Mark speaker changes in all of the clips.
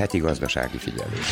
Speaker 1: Heti gazdasági figyelés.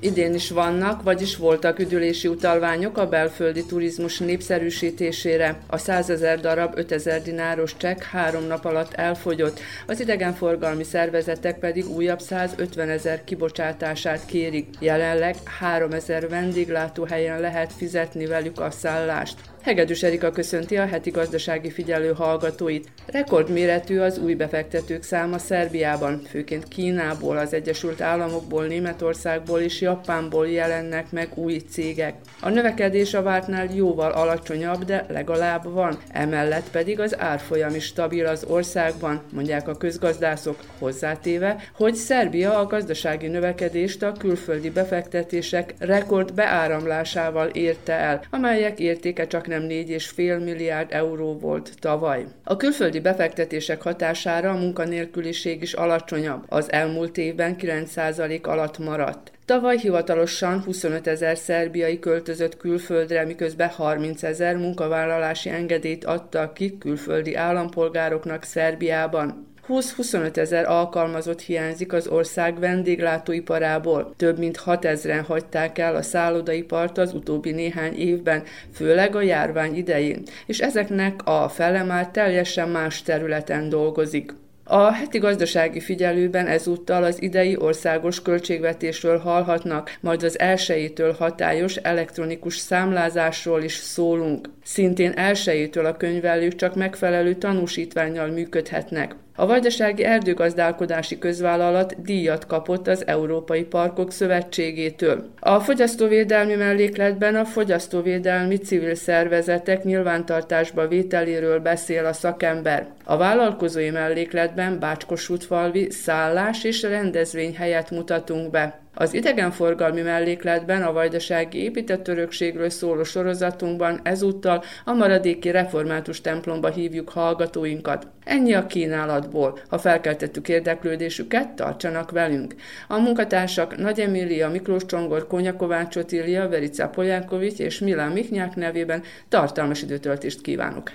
Speaker 2: Idén is vannak, vagyis voltak üdülési utalványok a belföldi turizmus népszerűsítésére. A 100 ezer darab 5000 dináros csekk három nap alatt elfogyott, az idegenforgalmi szervezetek pedig újabb 150 ezer kibocsátását kérik. Jelenleg 3000 vendéglátóhelyen lehet fizetni velük a szállást. Hegedűs Erika köszönti a heti gazdasági figyelő hallgatóit. Rekordméretű az új befektetők száma Szerbiában, főként Kínából, az Egyesült Államokból, Németországból és Japánból jelennek meg új cégek. A növekedés a vártnál jóval alacsonyabb, de legalább van. Emellett pedig az árfolyam is stabil az országban, mondják a közgazdászok, hozzátéve, hogy Szerbia a gazdasági növekedést a külföldi befektetések rekord beáramlásával érte el, amelyek értéke csak nem 4,5 milliárd euró volt tavaly. A külföldi befektetések hatására a munkanélküliség is alacsonyabb. Az elmúlt évben 9% alatt maradt. Tavaly hivatalosan 25 ezer szerbiai költözött külföldre, miközben 30 ezer munkavállalási engedélyt adtak ki külföldi állampolgároknak Szerbiában. 20-25 ezer alkalmazott hiányzik az ország vendéglátóiparából. Több mint 6 ezeren hagyták el a szállodaipart az utóbbi néhány évben, főleg a járvány idején, és ezeknek a fele már teljesen más területen dolgozik. A heti gazdasági figyelőben ezúttal az idei országos költségvetésről hallhatnak, majd az elsőjétől hatályos elektronikus számlázásról is szólunk. Szintén elsőjétől a könyvelők csak megfelelő tanúsítványjal működhetnek. A Vajdasági Erdőgazdálkodási Közvállalat díjat kapott az Európai Parkok Szövetségétől. A fogyasztóvédelmi mellékletben a fogyasztóvédelmi civil szervezetek nyilvántartásba vételéről beszél a szakember. A vállalkozói mellékletben Bácskosútfalvi szállás és rendezvény helyet mutatunk be. Az idegenforgalmi mellékletben a vajdasági épített örökségről szóló sorozatunkban ezúttal a maradéki református templomba hívjuk hallgatóinkat. Ennyi a kínálatból. Ha felkeltettük érdeklődésüket, tartsanak velünk. A munkatársak Nagy Emília, Miklós Csongor, Konya Kovács Otília, Verica Polyánkovics és Milán Miknyák nevében tartalmas időtöltést kívánok.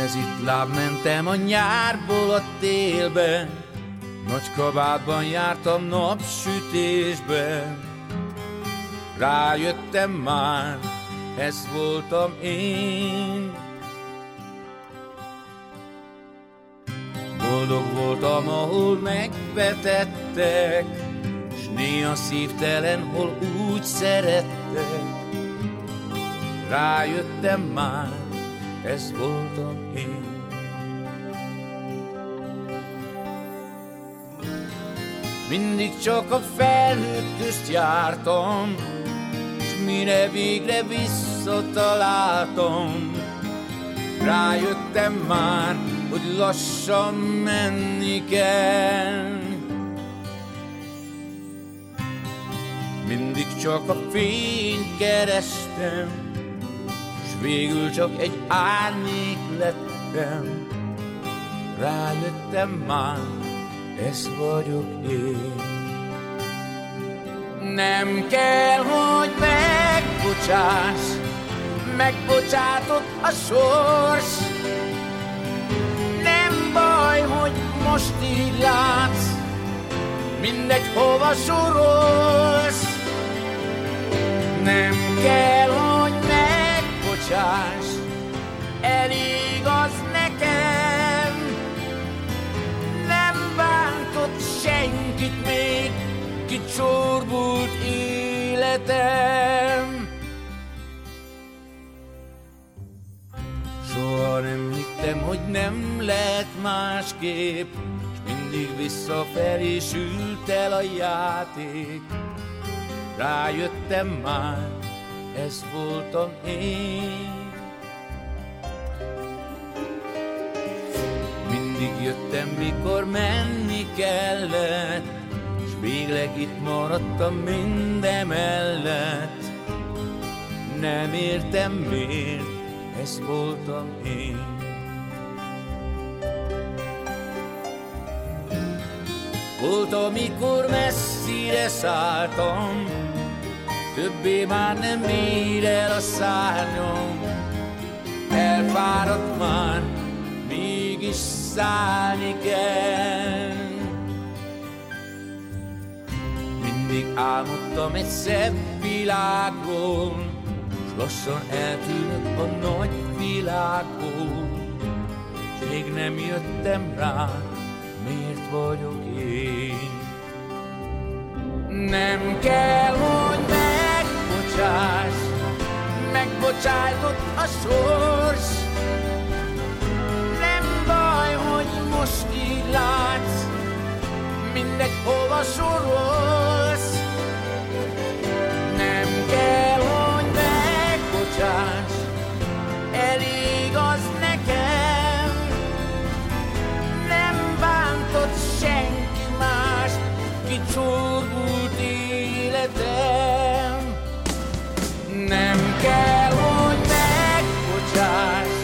Speaker 3: Mezitláb mentem a nyárból a télbe, Nagy kabátban jártam napsütésbe. Rájöttem már, ez voltam én. Boldog voltam, ahol megvetettek, S néha szívtelen, hol úgy szerettek. Rájöttem már, ez voltam én. Mindig csak a felhők közt jártam, S mire végre visszataláltam, Rájöttem már, hogy lassan menni kell. Mindig csak a fényt kerestem, végül csak egy árnyék lettem, rájöttem már, ez vagyok én. Nem kell, hogy megbocsáss, megbocsátott a sors. Nem baj, hogy most így látsz, mindegy hova sorolsz. Nem kell, hogy bocsáss, elég az nekem. Nem bántott senkit még, kicsorbult életem. Soha nem hittem, hogy nem lehet másképp, és mindig visszafelé sült el a játék. Rájöttem már, ez voltam én. Mindig jöttem, mikor menni kellett, és végleg itt maradtam mindemellett. Nem értem miért, ez voltam én. Volt, amikor messzire szálltam, többé már nem ér el a szárnyom. Elfáradt már, mégis szállni kell. Mindig álmodtam egy szebb világról, s lassan eltűnök a nagy világból. Még nem jöttem rá, miért vagyok én. Nem kell, hogy megbocsáss, megbocsájtott a sors. Nem baj, hogy most így látsz, mindegy hova sorolsz. Nem kell, kell, hogy megbocsáss,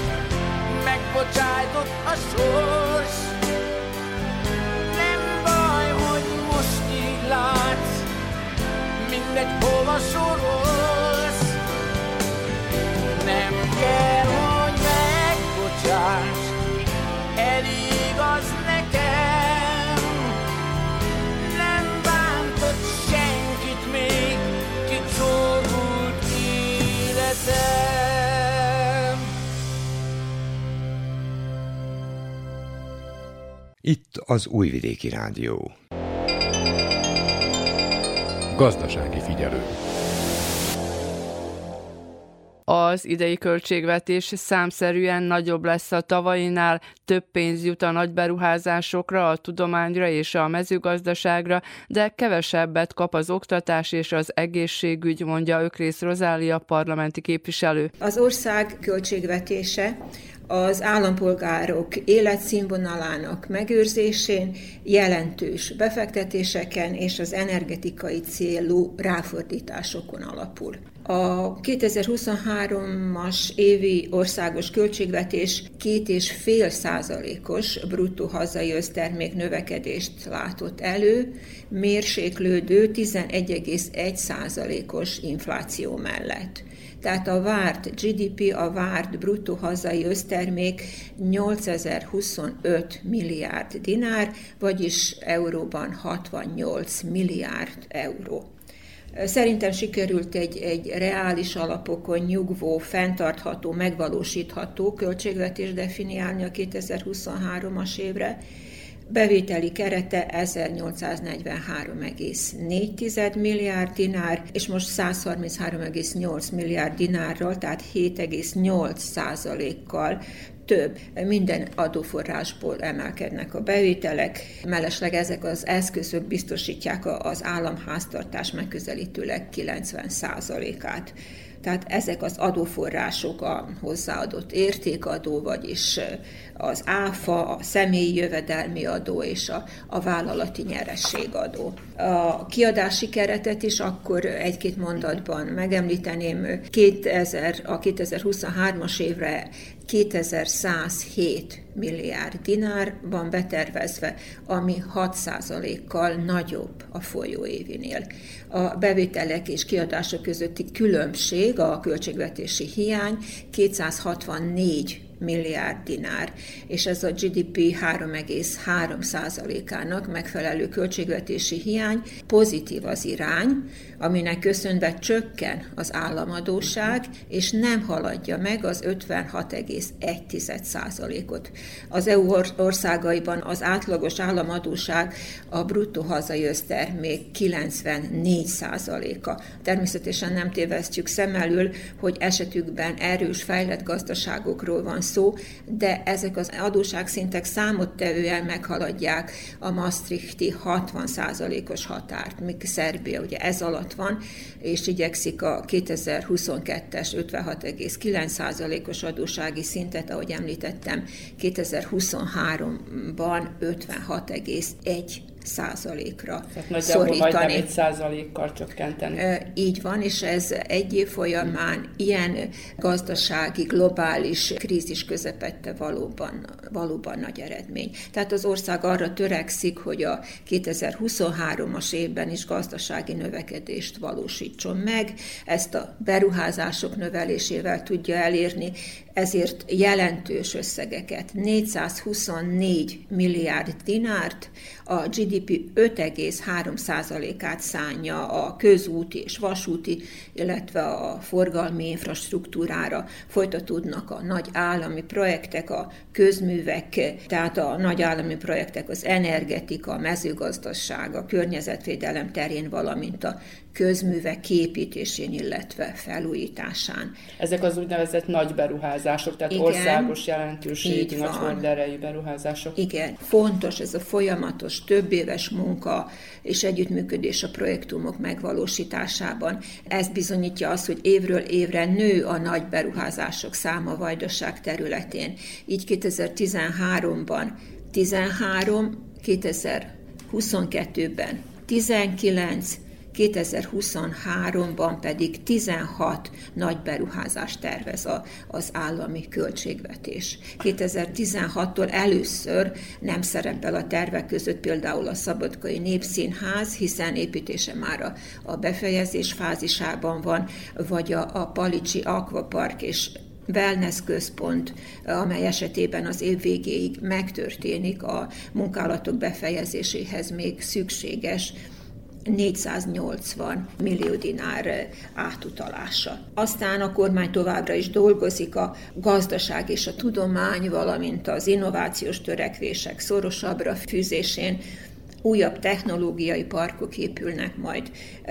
Speaker 3: megbocsájtott a sors. Nem baj, hogy most így látsz, mindegy hova sorolsz. Nem kell, életem.
Speaker 1: Itt az Újvidéki Rádió.
Speaker 4: Gazdasági figyelő.
Speaker 2: Az idei költségvetés számszerűen nagyobb lesz a tavainál, több pénz jut a nagy beruházásokra, a tudományra és a mezőgazdaságra, de kevesebbet kap az oktatás és az egészségügy, mondja Ökrész Rozália parlamenti képviselő.
Speaker 5: Az ország költségvetése az állampolgárok életszínvonalának megőrzésén jelentős befektetéseken és az energetikai célú ráfordításokon alapul. A 2023-as évi országos költségvetés két és fél százalékos bruttó hazai össztermék növekedést látott elő, mérséklődő 11,1 százalékos infláció mellett. Tehát a várt GDP, a várt bruttó hazai össztermék 8025 milliárd dinár, vagyis euróban 68 milliárd euró. Szerintem sikerült egy, egy reális alapokon nyugvó, fenntartható, megvalósítható költségvetés definiálni a 2023-as évre. Bevételi kerete 1843,4 milliárd dinár, és most 133,8 milliárd dinárral, tehát 7,8 százalékkal több, minden adóforrásból emelkednek a bevételek, mellesleg ezek az eszközök biztosítják az államháztartás megközelítőleg 90%-át. Tehát ezek az adóforrások a hozzáadott értékadó, vagyis az áfa, a személyi jövedelmi adó és a, a vállalati nyerességadó. A kiadási keretet is akkor egy-két mondatban megemlíteném. 2000, a 2023-as évre 2107 milliárd dinár van betervezve, ami 6%-kal nagyobb a folyóévinél. A bevételek és kiadások közötti különbség, a költségvetési hiány 264 milliárd dinár, és ez a GDP 3,3%-ának megfelelő költségvetési hiány, pozitív az irány, aminek köszönve csökken az államadóság, és nem haladja meg az 56,1%-ot. Az EU országaiban az átlagos államadóság a bruttó hazai össztermék 94%-a. Természetesen nem tévesztjük szem elől, hogy esetükben erős fejlett gazdaságokról van szó, de ezek az adóságszintek számottevően meghaladják a Maastrichti 60%-os határt, míg Szerbia ugye ez alatt van, és igyekszik a 2022-es 56,9%-os adósági szintet, ahogy említettem, 2023-ban 56,1 százalékra
Speaker 2: Tehát szorítani. egy százalékkal csökkenteni.
Speaker 5: Így van, és ez egy év folyamán ilyen gazdasági, globális krízis közepette valóban, valóban nagy eredmény. Tehát az ország arra törekszik, hogy a 2023-as évben is gazdasági növekedést valósítson meg. Ezt a beruházások növelésével tudja elérni, ezért jelentős összegeket, 424 milliárd dinárt, a GDP 5,3%-át szánja a közúti és vasúti, illetve a forgalmi infrastruktúrára. Folytatódnak a nagy állami projektek, a közművek, tehát a nagy állami projektek az energetika, a mezőgazdaság, a környezetvédelem terén, valamint a közművek képítésén, illetve felújításán.
Speaker 2: Ezek az úgynevezett nagy beruházások, tehát Igen, országos jelentőségű, nagy horderejű beruházások.
Speaker 5: Igen, fontos ez a folyamatos több éves munka és együttműködés a projektumok megvalósításában. Ez bizonyítja azt, hogy évről évre nő a nagy beruházások száma Vajdaság területén. Így 2013-ban 13, 2022-ben 19, 2023-ban pedig 16 nagy beruházást tervez a, az állami költségvetés. 2016-tól először nem szerepel a tervek között például a Szabadkai Népszínház, hiszen építése már a, a befejezés fázisában van, vagy a, a Palicsi Aquapark és wellness központ, amely esetében az év végéig megtörténik a munkálatok befejezéséhez még szükséges 480 millió dinár átutalása. Aztán a kormány továbbra is dolgozik a gazdaság és a tudomány, valamint az innovációs törekvések szorosabbra fűzésén, újabb technológiai parkok épülnek majd.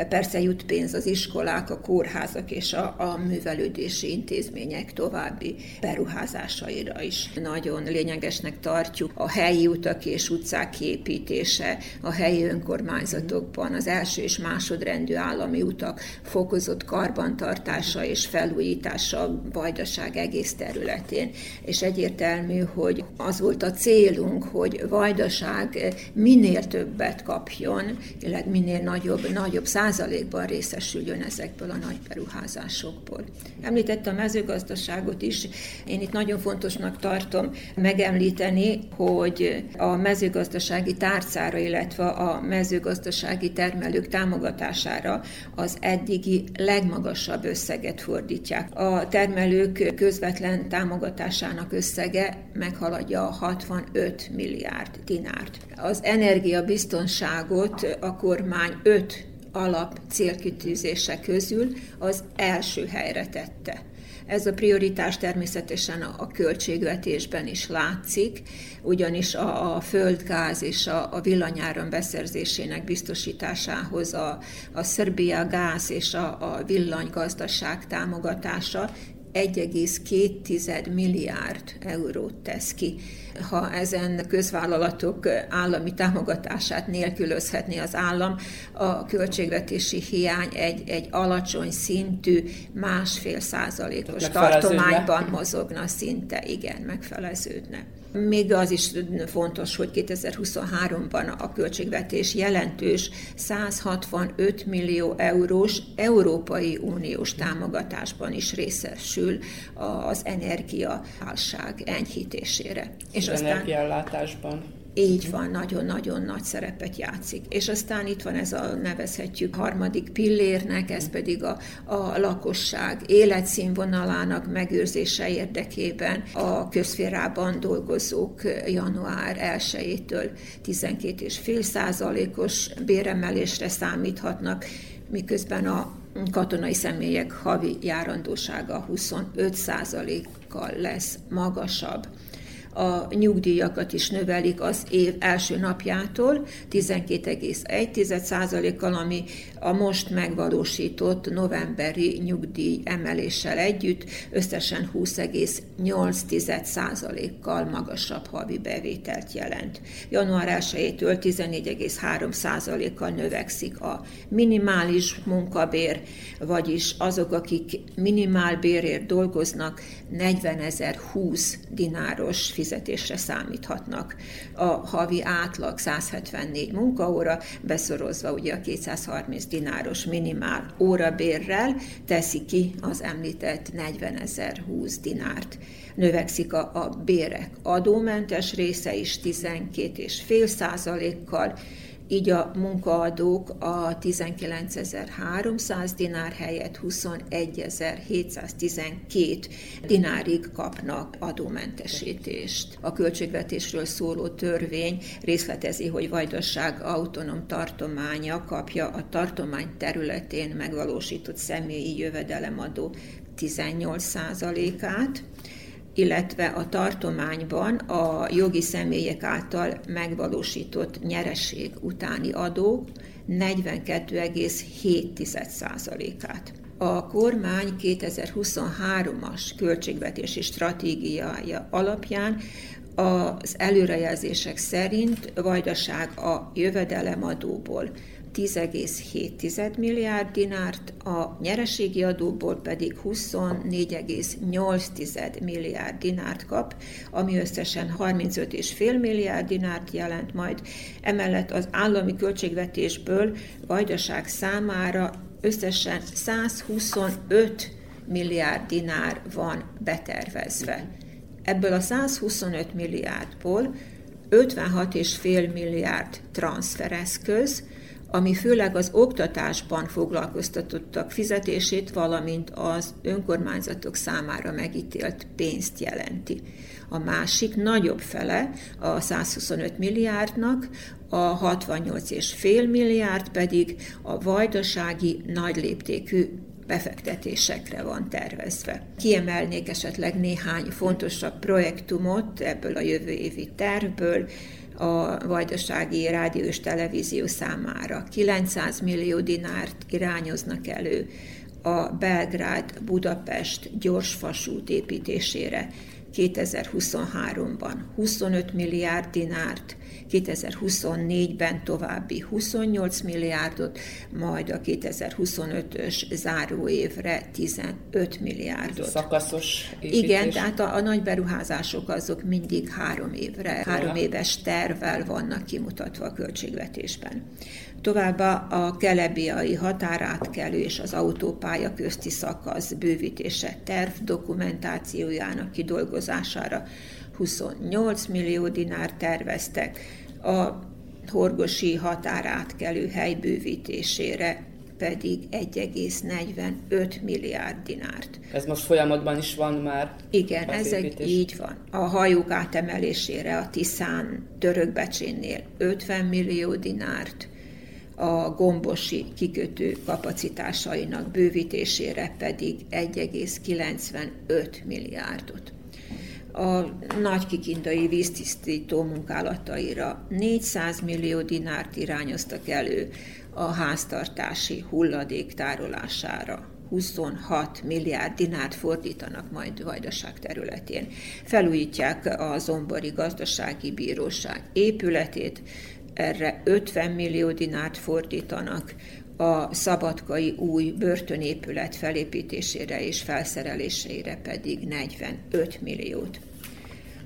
Speaker 5: Persze jut pénz az iskolák, a kórházak és a, a művelődési intézmények további beruházásaira is. Nagyon lényegesnek tartjuk a helyi utak és utcák kiépítése a helyi önkormányzatokban, az első és másodrendű állami utak fokozott karbantartása és felújítása a Vajdaság egész területén. És egyértelmű, hogy az volt a célunk, hogy Vajdaság minél több többet kapjon, illetve minél nagyobb, nagyobb százalékban részesüljön ezekből a nagy beruházásokból. Említette a mezőgazdaságot is. Én itt nagyon fontosnak tartom megemlíteni, hogy a mezőgazdasági tárcára, illetve a mezőgazdasági termelők támogatására az eddigi legmagasabb összeget fordítják. A termelők közvetlen támogatásának összege meghaladja a 65 milliárd dinárt. Az energia biztonságot a kormány öt alap célkitűzése közül az első helyre tette. Ez a prioritás természetesen a költségvetésben is látszik, ugyanis a, a földgáz és a, a villanyáram beszerzésének biztosításához a, a Szerbia gáz és a, a villanygazdaság támogatása 1,2 milliárd eurót tesz ki. Ha ezen közvállalatok állami támogatását nélkülözhetné az állam, a költségvetési hiány egy, egy alacsony szintű másfél százalékos tartományban mozogna szinte, igen, megfeleződne. Még az is fontos, hogy 2023-ban a költségvetés jelentős 165 millió eurós Európai Uniós támogatásban is részesül az energiaválság enyhítésére.
Speaker 2: És az aztán energiállátásban.
Speaker 5: Így van, nagyon-nagyon nagy szerepet játszik. És aztán itt van ez a nevezhetjük harmadik pillérnek, ez pedig a, a lakosság életszínvonalának megőrzése érdekében a közférában dolgozók január 1-től 12,5 százalékos béremelésre számíthatnak, miközben a katonai személyek havi járandósága 25 százalékkal lesz magasabb a nyugdíjakat is növelik az év első napjától 12,1%-kal, ami a most megvalósított novemberi nyugdíj emeléssel együtt összesen 20,8%-kal magasabb havi bevételt jelent. Január 1-től 14,3%-kal növekszik a minimális munkabér, vagyis azok, akik minimál bérért dolgoznak, 40.020 dináros fizetésre számíthatnak. A havi átlag 174 munkaóra, beszorozva ugye a 230 dináros minimál órabérrel teszi ki az említett 40 ezer 20 dinárt. Növekszik a, a bérek adómentes része is 12,5 százalékkal, így a munkaadók a 19.300 dinár helyett 21.712 dinárig kapnak adómentesítést. A költségvetésről szóló törvény részletezi, hogy Vajdaság autonóm tartománya kapja a tartomány területén megvalósított személyi jövedelemadó 18%-át, illetve a tartományban a jogi személyek által megvalósított nyereség utáni adók 42,7%-át. A kormány 2023-as költségvetési stratégiája alapján az előrejelzések szerint Vajdaság a jövedelemadóból 10,7 milliárd dinárt, a nyereségi adóból pedig 24,8 milliárd dinárt kap, ami összesen 35,5 milliárd dinárt jelent majd. Emellett az állami költségvetésből Vajdaság számára összesen 125 milliárd dinár van betervezve. Ebből a 125 milliárdból 56,5 milliárd transfereszköz, ami főleg az oktatásban foglalkoztatottak fizetését, valamint az önkormányzatok számára megítélt pénzt jelenti. A másik nagyobb fele a 125 milliárdnak, a 68,5 milliárd pedig a vajdasági nagyléptékű befektetésekre van tervezve. Kiemelnék esetleg néhány fontosabb projektumot ebből a jövő évi tervből, a vajdasági rádió és televízió számára. 900 millió dinárt irányoznak elő a Belgrád-Budapest gyorsfasút építésére 2023-ban. 25 milliárd dinárt 2024-ben további 28 milliárdot, majd a 2025-ös záróévre 15 milliárdot.
Speaker 2: Szakaszos építés.
Speaker 5: Igen, tehát a, a nagy beruházások azok mindig három évre, három éves tervvel vannak kimutatva a költségvetésben. Továbbá a kelebiai határátkelő és az autópálya közti szakasz bővítése terv dokumentációjának kidolgozására 28 millió dinár terveztek, a horgosi határátkelő hely bővítésére pedig 1,45 milliárd dinárt.
Speaker 2: Ez most folyamatban is van már?
Speaker 5: Igen, ez egy, így van. A hajók átemelésére a Tiszán törökbecsénnél 50 millió dinárt, a gombosi kikötő kapacitásainak bővítésére pedig 1,95 milliárdot a nagy kikindai víztisztító munkálataira 400 millió dinárt irányoztak elő a háztartási hulladék tárolására. 26 milliárd dinárt fordítanak majd Vajdaság területén. Felújítják a Zombori Gazdasági Bíróság épületét, erre 50 millió dinárt fordítanak, a szabadkai új börtönépület felépítésére és felszerelésére pedig 45 milliót.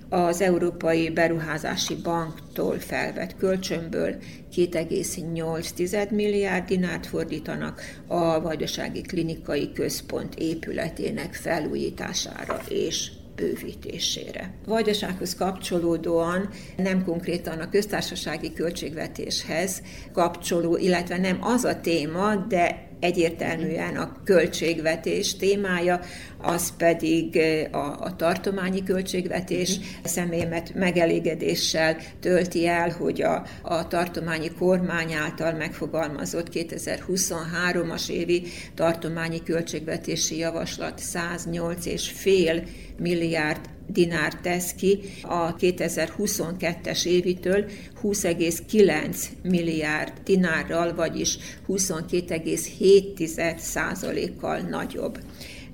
Speaker 5: Az Európai Beruházási Banktól felvett kölcsönből 2,8 milliárd dinárt fordítanak a Vajdasági Klinikai Központ épületének felújítására és bővítésére. Vajdasághoz kapcsolódóan nem konkrétan a köztársasági költségvetéshez kapcsoló, illetve nem az a téma, de egyértelműen a költségvetés témája, az pedig a, a tartományi költségvetés. Személyemet megelégedéssel tölti el, hogy a, a tartományi kormány által megfogalmazott 2023-as évi tartományi költségvetési javaslat 108,5 milliárd dinár tesz ki, a 2022-es évitől 20,9 milliárd dinárral, vagyis 22,7 százalékkal nagyobb.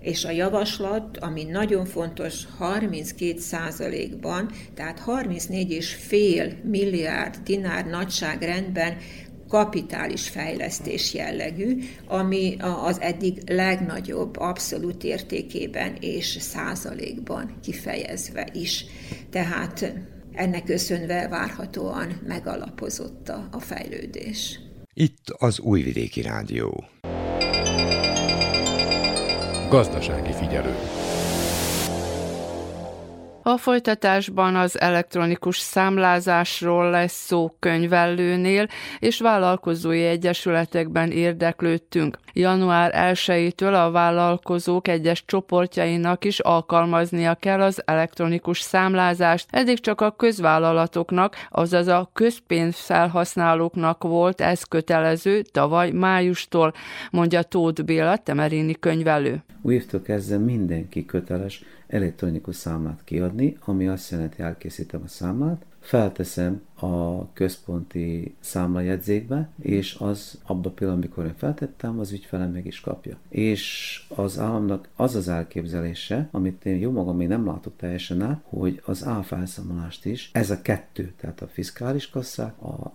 Speaker 5: És a javaslat, ami nagyon fontos, 32 százalékban, tehát 34,5 milliárd dinár nagyságrendben kapitális fejlesztés jellegű, ami az eddig legnagyobb abszolút értékében és százalékban kifejezve is. Tehát ennek köszönve várhatóan megalapozott a fejlődés.
Speaker 1: Itt az Újvidéki Rádió.
Speaker 4: Gazdasági figyelő.
Speaker 2: A folytatásban az elektronikus számlázásról lesz szó könyvellőnél, és vállalkozói egyesületekben érdeklődtünk. Január 1-től a vállalkozók egyes csoportjainak is alkalmaznia kell az elektronikus számlázást. Eddig csak a közvállalatoknak, azaz a közpénzfelhasználóknak volt ez kötelező tavaly májustól, mondja Tóth Béla, Temerini könyvelő.
Speaker 6: Újtól kezdve mindenki köteles elektronikus számlát kiadni, ami azt jelenti, elkészítem a számlát, felteszem a központi számlajegyzékbe, és az abban a pillanatban, amikor én feltettem, az ügyfelem meg is kapja. És az államnak az az elképzelése, amit én jó magam még nem látok teljesen át, hogy az áfelszámolást is, ez a kettő, tehát a fiskális kasszák,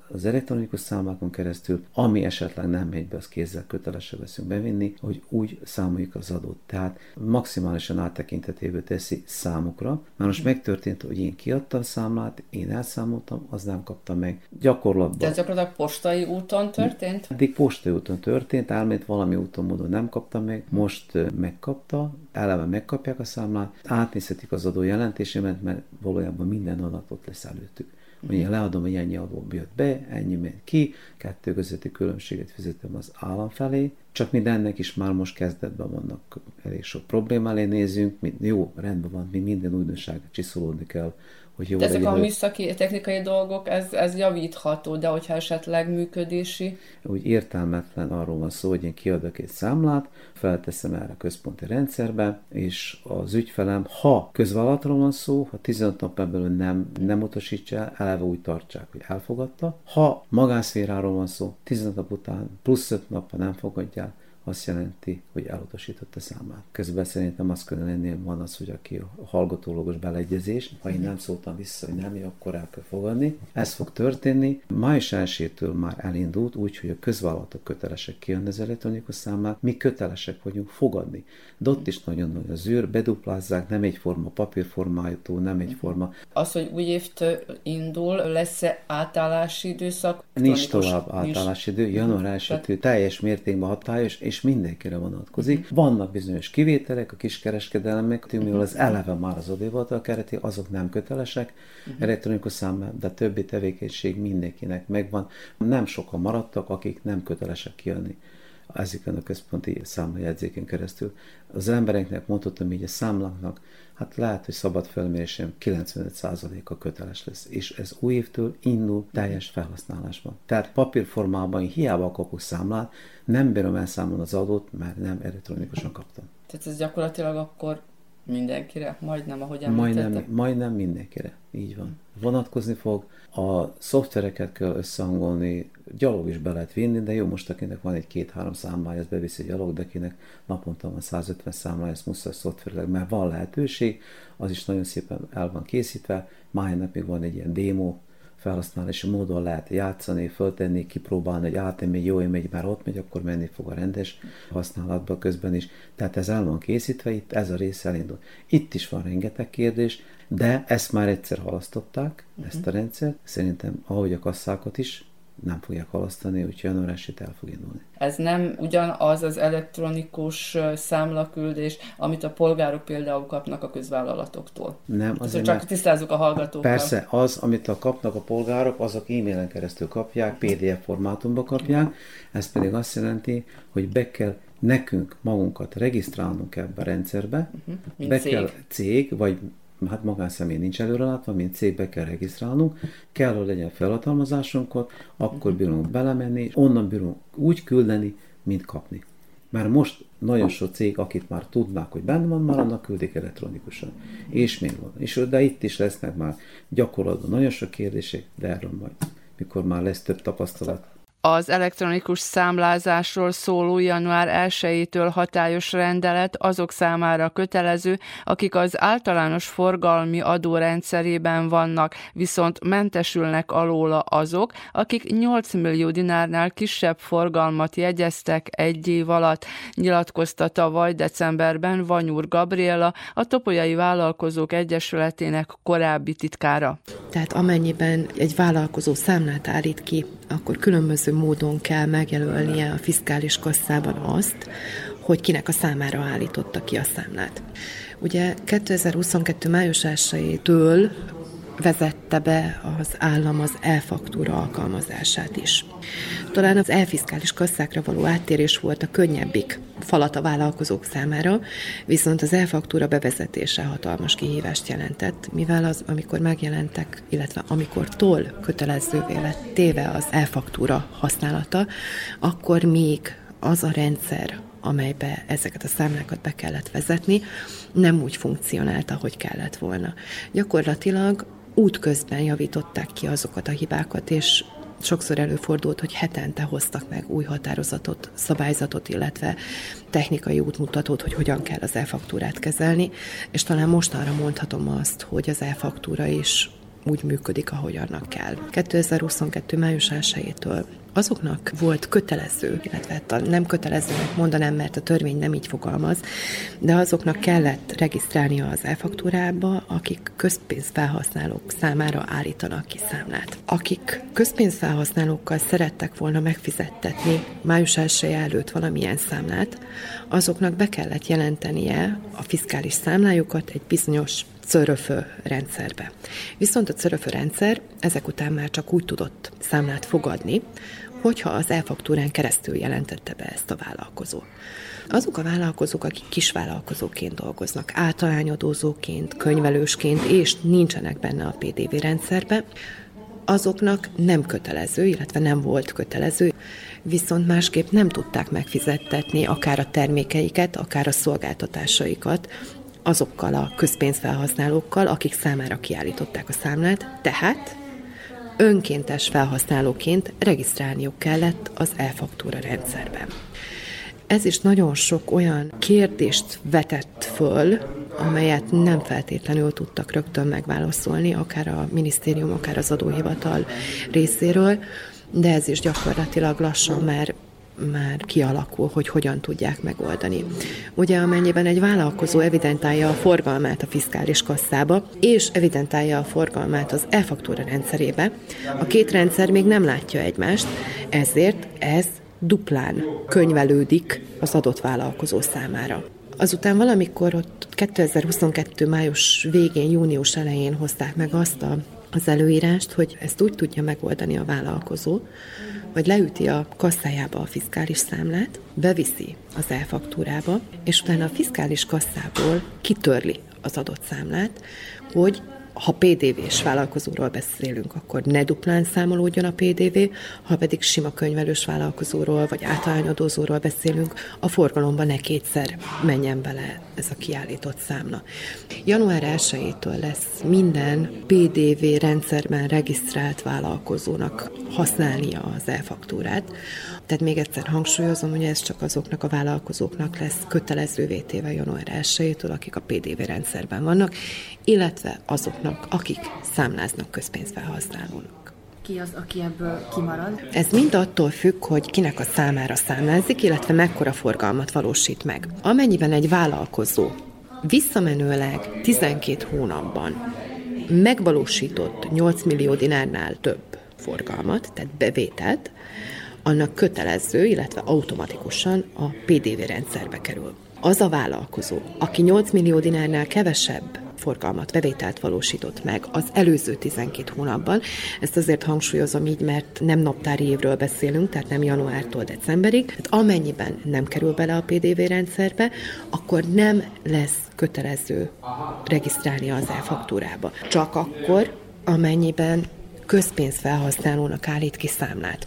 Speaker 6: az elektronikus számlákon keresztül, ami esetleg nem megy be, az kézzel kötelesre veszünk bevinni, hogy úgy számoljuk az adót. Tehát maximálisan áttekintetéből teszi számukra. Már most megtörtént, hogy én kiadtam számlát, én elszámoltam, az nem kapta meg. Gyakorlatban.
Speaker 2: De ez gyakorlatilag postai úton történt?
Speaker 6: Eddig postai úton történt, elmét valami úton módon nem kapta meg, most megkapta, eleve megkapják a számlát, átnézhetik az adó jelentésemet, mert valójában minden adatot lesz előttük. Ugye leadom, hogy ennyi adó jött be, ennyi ment ki, kettő közötti különbséget fizetem az állam felé, csak mindennek is már most kezdetben vannak elég sok probléma elé nézünk, jó, rendben van, mi minden újdonság csiszolódni kell hogy jó
Speaker 2: de ezek a műszaki, technikai dolgok, ez, ez javítható, de hogyha esetleg működési...
Speaker 6: Úgy értelmetlen arról van szó, hogy én kiadok egy számlát, felteszem erre a központi rendszerbe, és az ügyfelem, ha közvállalatról van szó, ha 15 nap ebből nem, nem utasítja, eleve úgy tartsák, hogy elfogadta. Ha magánszféráról van szó, 15 nap után plusz 5 nap, ha nem fogadják, azt jelenti, hogy elutasította számát. Közben szerintem az kellene lenni, van az, hogy aki a hallgatólogos beleegyezés, ha én nem szóltam vissza, hogy nem, akkor el kell fogadni. Ez fog történni. Május 1 már elindult, úgyhogy a közvállalatok kötelesek kijönni az elektronikus számát, mi kötelesek vagyunk fogadni. De ott is nagyon nagy az űr, beduplázzák, nem egyforma papírformájú, nem egyforma.
Speaker 2: Az, hogy új évtől indul, lesz-e átállási időszak?
Speaker 6: Nincs tovább átállási idő, január 1 teljes mértékben hatályos, és és mindenkire vonatkozik. Vannak bizonyos kivételek, a kiskereskedelemek, mivel az eleve már az a kereti, azok nem kötelesek elektronikus számlán, de többi tevékenység mindenkinek megvan. Nem sokan maradtak, akik nem kötelesek kijönni ezeken a központi számlajegyzéken keresztül. Az embereknek mondhatom így a számláknak, hát lehet, hogy szabad felmérésem 95%-a köteles lesz, és ez új évtől indul teljes felhasználásban. Tehát papírformában hiába kapok számlát, nem bírom elszámolni az adót, mert nem elektronikusan kaptam.
Speaker 2: Tehát ez gyakorlatilag akkor mindenkire, majdnem, ahogy
Speaker 6: említettek? Majdnem, majdnem mindenkire, így van. Vonatkozni fog, a szoftvereket kell összehangolni, gyalog is be lehet vinni, de jó, most akinek van egy két-három számlája, ez beviszi gyalog, de akinek naponta van 150 számlája, ezt muszáj szoftverleg, mert van lehetőség, az is nagyon szépen el van készítve, májnak még van egy ilyen démo, felhasználási módon lehet játszani, föltenni, kipróbálni, hogy át még jó megy, már ott megy, akkor menni fog a rendes használatba közben is. Tehát ez el van készítve, itt ez a rész elindul. Itt is van rengeteg kérdés, de ezt már egyszer halasztották, uh-huh. ezt a rendszert. Szerintem, ahogy a kasszákat is, nem fogják halasztani, úgyhogy január 1 el fog indulni.
Speaker 2: Ez nem ugyanaz az elektronikus számlaküldés, amit a polgárok például kapnak a közvállalatoktól.
Speaker 6: Nem,
Speaker 2: azért csak nem. tisztázzuk a hallgatókkal.
Speaker 6: Persze, az, amit a kapnak a polgárok, azok e-mailen keresztül kapják, PDF formátumba kapják, ez pedig azt jelenti, hogy be kell nekünk magunkat regisztrálnunk ebbe a rendszerbe, uh-huh. be cég. kell cég, vagy hát magánszemély nincs előrelátva, mint cégbe kell regisztrálnunk, kell, hogy legyen felhatalmazásunkat, akkor bírunk belemenni, onnan bírunk úgy küldeni, mint kapni. Mert most nagyon sok cég, akit már tudnák, hogy benne van, már annak küldik elektronikusan. És még van. És de itt is lesznek már gyakorlatban nagyon sok kérdések, de erről majd, mikor már lesz több tapasztalat.
Speaker 2: Az elektronikus számlázásról szóló január 1-től hatályos rendelet azok számára kötelező, akik az általános forgalmi adó rendszerében vannak, viszont mentesülnek alóla azok, akik 8 millió dinárnál kisebb forgalmat jegyeztek egy év alatt, nyilatkozta tavaly decemberben Vanyúr Gabriela, a Topolyai Vállalkozók Egyesületének korábbi titkára.
Speaker 7: Tehát amennyiben egy vállalkozó számlát állít ki, akkor különböző módon kell megjelölnie a fiskális kasszában azt, hogy kinek a számára állította ki a számlát. Ugye 2022. május 1-től vezette be az állam az e-faktúra alkalmazását is. Talán az elfiskális kasszákra való áttérés volt a könnyebbik falat a vállalkozók számára, viszont az e-faktúra bevezetése hatalmas kihívást jelentett, mivel az, amikor megjelentek, illetve amikor toll kötelezővé lett téve az e-faktúra használata, akkor még az a rendszer, amelybe ezeket a számlákat be kellett vezetni, nem úgy funkcionált, ahogy kellett volna. Gyakorlatilag útközben javították ki azokat a hibákat, és sokszor előfordult, hogy hetente hoztak meg új határozatot, szabályzatot, illetve technikai útmutatót, hogy hogyan kell az e-faktúrát kezelni, és talán most arra mondhatom azt, hogy az e-faktúra is úgy működik, ahogy annak kell. 2022. május 1-től azoknak volt kötelező, illetve hát nem kötelezőnek mondanám, mert a törvény nem így fogalmaz, de azoknak kellett regisztrálnia az e-faktúrába, akik közpénzfelhasználók számára állítanak ki számlát. Akik közpénzfelhasználókkal szerettek volna megfizettetni május 1 előtt valamilyen számlát, azoknak be kellett jelentenie a fiskális számlájukat egy bizonyos cöröfő rendszerbe. Viszont a cöröfő rendszer ezek után már csak úgy tudott számlát fogadni, hogyha az elfaktúrán keresztül jelentette be ezt a vállalkozó. Azok a vállalkozók, akik kisvállalkozóként dolgoznak, általányadózóként, könyvelősként, és nincsenek benne a PDV rendszerbe, azoknak nem kötelező, illetve nem volt kötelező, viszont másképp nem tudták megfizettetni akár a termékeiket, akár a szolgáltatásaikat azokkal a közpénzfelhasználókkal, akik számára kiállították a számlát, tehát önkéntes felhasználóként regisztrálniuk kellett az e-faktúra rendszerben. Ez is nagyon sok olyan kérdést vetett föl, amelyet nem feltétlenül tudtak rögtön megválaszolni, akár a minisztérium, akár az adóhivatal részéről, de ez is gyakorlatilag lassan már már kialakul, hogy hogyan tudják megoldani. Ugye amennyiben egy vállalkozó evidentálja a forgalmát a fiskális kasszába, és evidentálja a forgalmát az e-faktúra rendszerébe, a két rendszer még nem látja egymást, ezért ez duplán könyvelődik az adott vállalkozó számára. Azután valamikor ott 2022. május végén, június elején hozták meg azt a, az előírást, hogy ezt úgy tudja megoldani a vállalkozó, vagy leüti a kasszájába a fiskális számlát, beviszi az elfaktúrába, és utána a fiskális kasszából kitörli az adott számlát, hogy ha PDV-s vállalkozóról beszélünk, akkor ne duplán számolódjon a PDV, ha pedig sima könyvelős vállalkozóról vagy általányadózóról beszélünk, a forgalomban ne kétszer menjen bele ez a kiállított számla. Január 1-től lesz minden PDV rendszerben regisztrált vállalkozónak használnia az e-faktúrát. Tehát még egyszer hangsúlyozom, hogy ez csak azoknak a vállalkozóknak lesz kötelezővé téve január 1-től, akik a PDV rendszerben vannak, illetve azoknak, akik számláznak közpénzfelhasználónak.
Speaker 8: Ki az, aki ebből kimarad?
Speaker 7: Ez mind attól függ, hogy kinek a számára számlázik, illetve mekkora forgalmat valósít meg. Amennyiben egy vállalkozó visszamenőleg 12 hónapban megvalósított 8 millió dinárnál több forgalmat, tehát bevételt, annak kötelező, illetve automatikusan a PDV rendszerbe kerül. Az a vállalkozó, aki 8 millió dinárnál kevesebb forgalmat, bevételt valósított meg az előző 12 hónapban. Ezt azért hangsúlyozom így, mert nem naptári évről beszélünk, tehát nem januártól decemberig. Tehát amennyiben nem kerül bele a PDV rendszerbe, akkor nem lesz kötelező regisztrálni az e-faktúrába. Csak akkor, amennyiben közpénzfelhasználónak állít ki számlát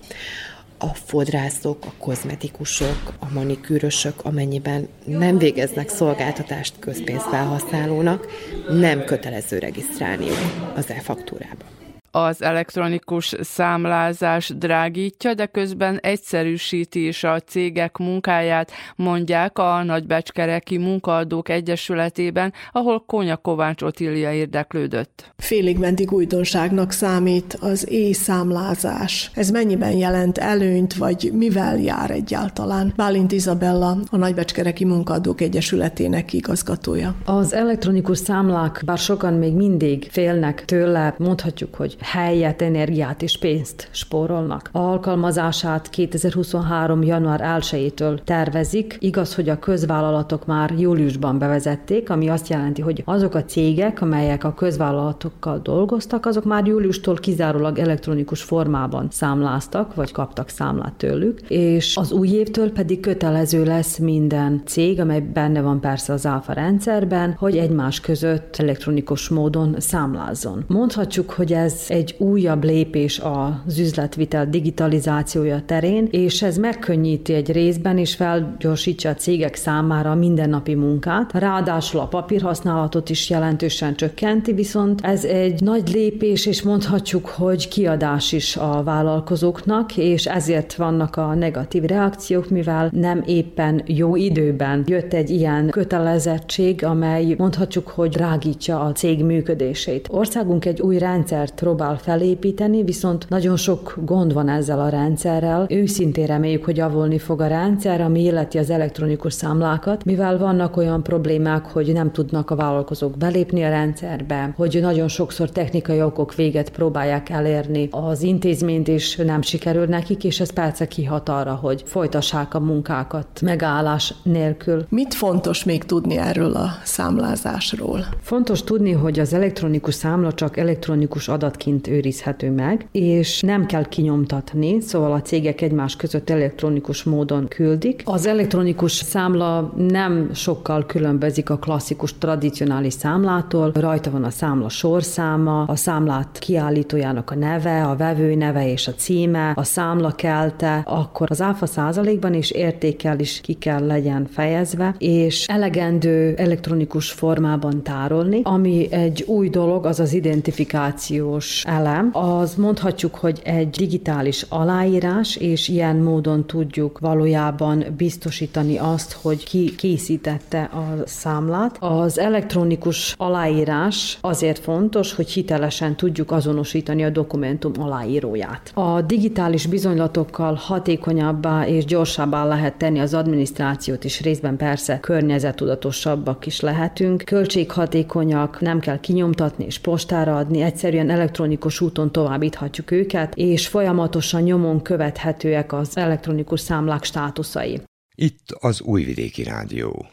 Speaker 7: a fodrászok, a kozmetikusok, a manikűrösök, amennyiben nem végeznek szolgáltatást közpénzfelhasználónak, nem kötelező regisztrálniuk az e-faktúrába.
Speaker 2: Az elektronikus számlázás drágítja, de közben egyszerűsíti is a cégek munkáját, mondják a Nagybecskereki Munkaadók Egyesületében, ahol Kónya Kovács Otília érdeklődött.
Speaker 9: Félig meddig újdonságnak számít az e-számlázás. Ez mennyiben jelent előnyt, vagy mivel jár egyáltalán? Bálint Izabella, a Nagybecskereki Munkaadók Egyesületének igazgatója.
Speaker 10: Az elektronikus számlák, bár sokan még mindig félnek tőle, mondhatjuk, hogy helyet, energiát és pénzt spórolnak. A alkalmazását 2023. január 1-től tervezik. Igaz, hogy a közvállalatok már júliusban bevezették, ami azt jelenti, hogy azok a cégek, amelyek a közvállalatokkal dolgoztak, azok már júliustól kizárólag elektronikus formában számláztak, vagy kaptak számlát tőlük, és az új évtől pedig kötelező lesz minden cég, amely benne van persze az áfa rendszerben, hogy egymás között elektronikus módon számlázzon. Mondhatjuk, hogy ez egy újabb lépés az üzletvitel digitalizációja terén, és ez megkönnyíti egy részben és felgyorsítja a cégek számára a mindennapi munkát. Ráadásul a papírhasználatot is jelentősen csökkenti, viszont ez egy nagy lépés, és mondhatjuk, hogy kiadás is a vállalkozóknak, és ezért vannak a negatív reakciók, mivel nem éppen jó időben jött egy ilyen kötelezettség, amely mondhatjuk, hogy drágítja a cég működését. Országunk egy új rendszert próbál felépíteni, viszont nagyon sok gond van ezzel a rendszerrel. Őszintén reméljük, hogy javulni fog a rendszer, ami illeti az elektronikus számlákat, mivel vannak olyan problémák, hogy nem tudnak a vállalkozók belépni a rendszerbe, hogy nagyon sokszor technikai okok véget próbálják elérni az intézményt, és nem sikerül nekik, és ez persze kihat arra, hogy folytassák a munkákat megállás nélkül.
Speaker 9: Mit fontos még tudni erről a számlázásról?
Speaker 10: Fontos tudni, hogy az elektronikus számla csak elektronikus adatként őrizhető meg, és nem kell kinyomtatni, szóval a cégek egymás között elektronikus módon küldik. Az elektronikus számla nem sokkal különbözik a klasszikus tradicionális számlától. Rajta van a számla sorszáma, a számlát kiállítójának a neve, a vevő neve és a címe, a számla kelte, akkor az áfa százalékban és értékkel is ki kell legyen fejezve, és elegendő elektronikus formában tárolni. Ami egy új dolog, az az identifikációs elem. Az mondhatjuk, hogy egy digitális aláírás, és ilyen módon tudjuk valójában biztosítani azt, hogy ki készítette a számlát. Az elektronikus aláírás azért fontos, hogy hitelesen tudjuk azonosítani a dokumentum aláíróját. A digitális bizonylatokkal hatékonyabbá és gyorsabbá lehet tenni az adminisztrációt, és részben persze környezetudatosabbak is lehetünk. Költséghatékonyak, nem kell kinyomtatni és postára adni, egyszerűen elektronikus úton továbbíthatjuk őket, és folyamatosan nyomon követhetőek az elektronikus számlák státuszai.
Speaker 1: Itt az Újvidéki Rádió.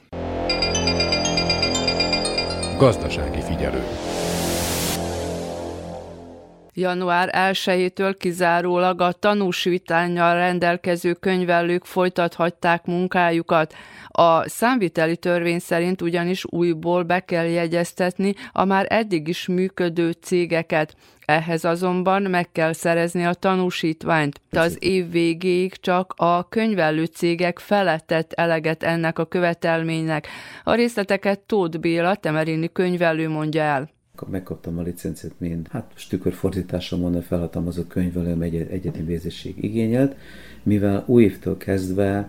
Speaker 4: Gazdasági figyelő.
Speaker 2: Január 1-től kizárólag a tanúsítványjal rendelkező könyvelők folytathatták munkájukat. A számviteli törvény szerint ugyanis újból be kell jegyeztetni a már eddig is működő cégeket. Ehhez azonban meg kell szerezni a tanúsítványt. Az év végéig csak a könyvelő cégek felettett eleget ennek a követelménynek. A részleteket Tóth Béla, Temerini könyvelő mondja el
Speaker 6: megkaptam a licencet, mint hát tükörfordítással mondom felhatalmazott könyvelőm egy egyetemi végzettség igényelt, mivel új évtől kezdve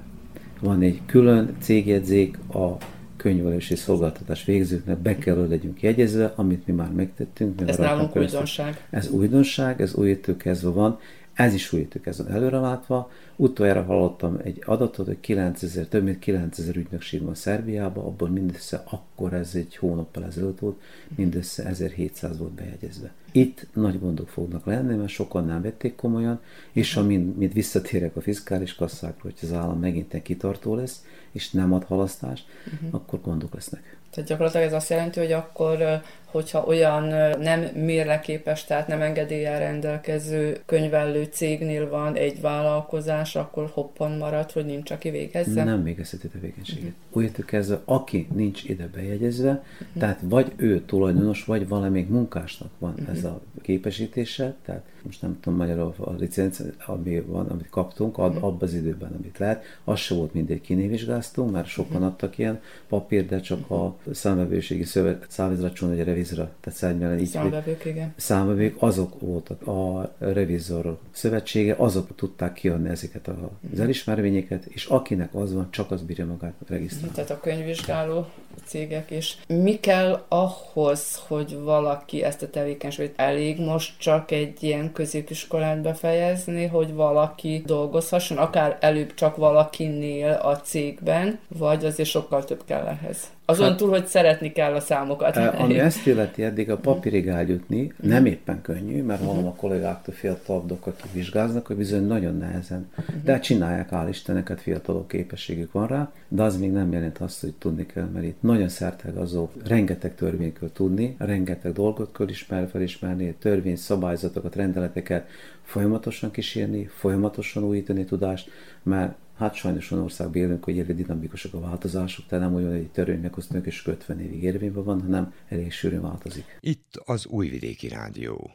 Speaker 6: van egy külön cégjegyzék a könyvelési szolgáltatás végzőknek be kell, hogy legyünk jegyezve, amit mi már megtettünk.
Speaker 2: Ez nálunk újdonság.
Speaker 6: Ez újdonság, ez új évtől kezdve van, ez is új évtől kezdve előrelátva. Utoljára hallottam egy adatot, hogy 9000, több mint 9000 ügynökség van Szerbiában, abból mindössze akkor ez egy hónappal ezelőtt volt, mindössze 1700 volt bejegyezve. Itt nagy gondok fognak lenni, mert sokan nem vették komolyan, és ha mind, mind visszatérek a fiskális kasszákra, hogy az állam megint kitartó lesz, és nem ad halasztást, uh-huh. akkor gondok lesznek.
Speaker 2: Tehát gyakorlatilag ez azt jelenti, hogy akkor, hogyha olyan nem mérleképes, tehát nem engedéllyel rendelkező könyvellő cégnél van egy vállalkozás, akkor hoppan marad, hogy nincs, aki végezze?
Speaker 6: Nem végezheti tevékenységet. Uh-huh. Úgy kezdve, aki nincs ide bejegyezve, uh-huh. tehát vagy ő tulajdonos, vagy valamelyik munkásnak van uh-huh. ez a képesítése, tehát most nem tudom magyarul a licenc, ami van, amit kaptunk, ad, abban az időben, amit lehet, az se volt mindegy kinévizsgáztunk, mert sokan adtak ilyen papír, de csak a számvevőségi szövet, számvizsgácson, vagy a revizora, tehát szárnyalán így.
Speaker 2: Számvevők, igen.
Speaker 6: Számvevők, azok voltak a revizor szövetsége, azok tudták kiadni ezeket az elismervényeket, és akinek az van, csak az bírja magát regisztrálni.
Speaker 2: Tehát a könyvvizsgáló cégek is. Mi kell ahhoz, hogy valaki ezt a tevékenységet elég most csak egy ilyen középiskolát befejezni, hogy valaki dolgozhasson, akár előbb csak valakinél a cégben, vagy azért sokkal több kell ehhez? Azon hát, túl, hogy szeretni kell a számokat.
Speaker 6: Ami ezt illeti, eddig a papírig eljutni nem éppen könnyű, mert hallom a kollégáktól fiatalabbak, akik vizsgáznak, hogy bizony nagyon nehezen. De hát csinálják, áll Isteneket, fiatalok képességük van rá, de az még nem jelent azt, hogy tudni kell, mert itt nagyon szertegazó, rengeteg törvényt kell tudni, rengeteg dolgot kell ismer, felismerni, törvény, szabályzatokat, rendeleteket folyamatosan kísérni, folyamatosan újítani tudást, mert Hát sajnos olyan országban élünk, hogy elég dinamikusak a változások, tehát nem olyan, hogy egy törvény meghoztunk és 50 évig érvényben van, hanem elég sűrűn változik.
Speaker 1: Itt az Újvidéki Rádió.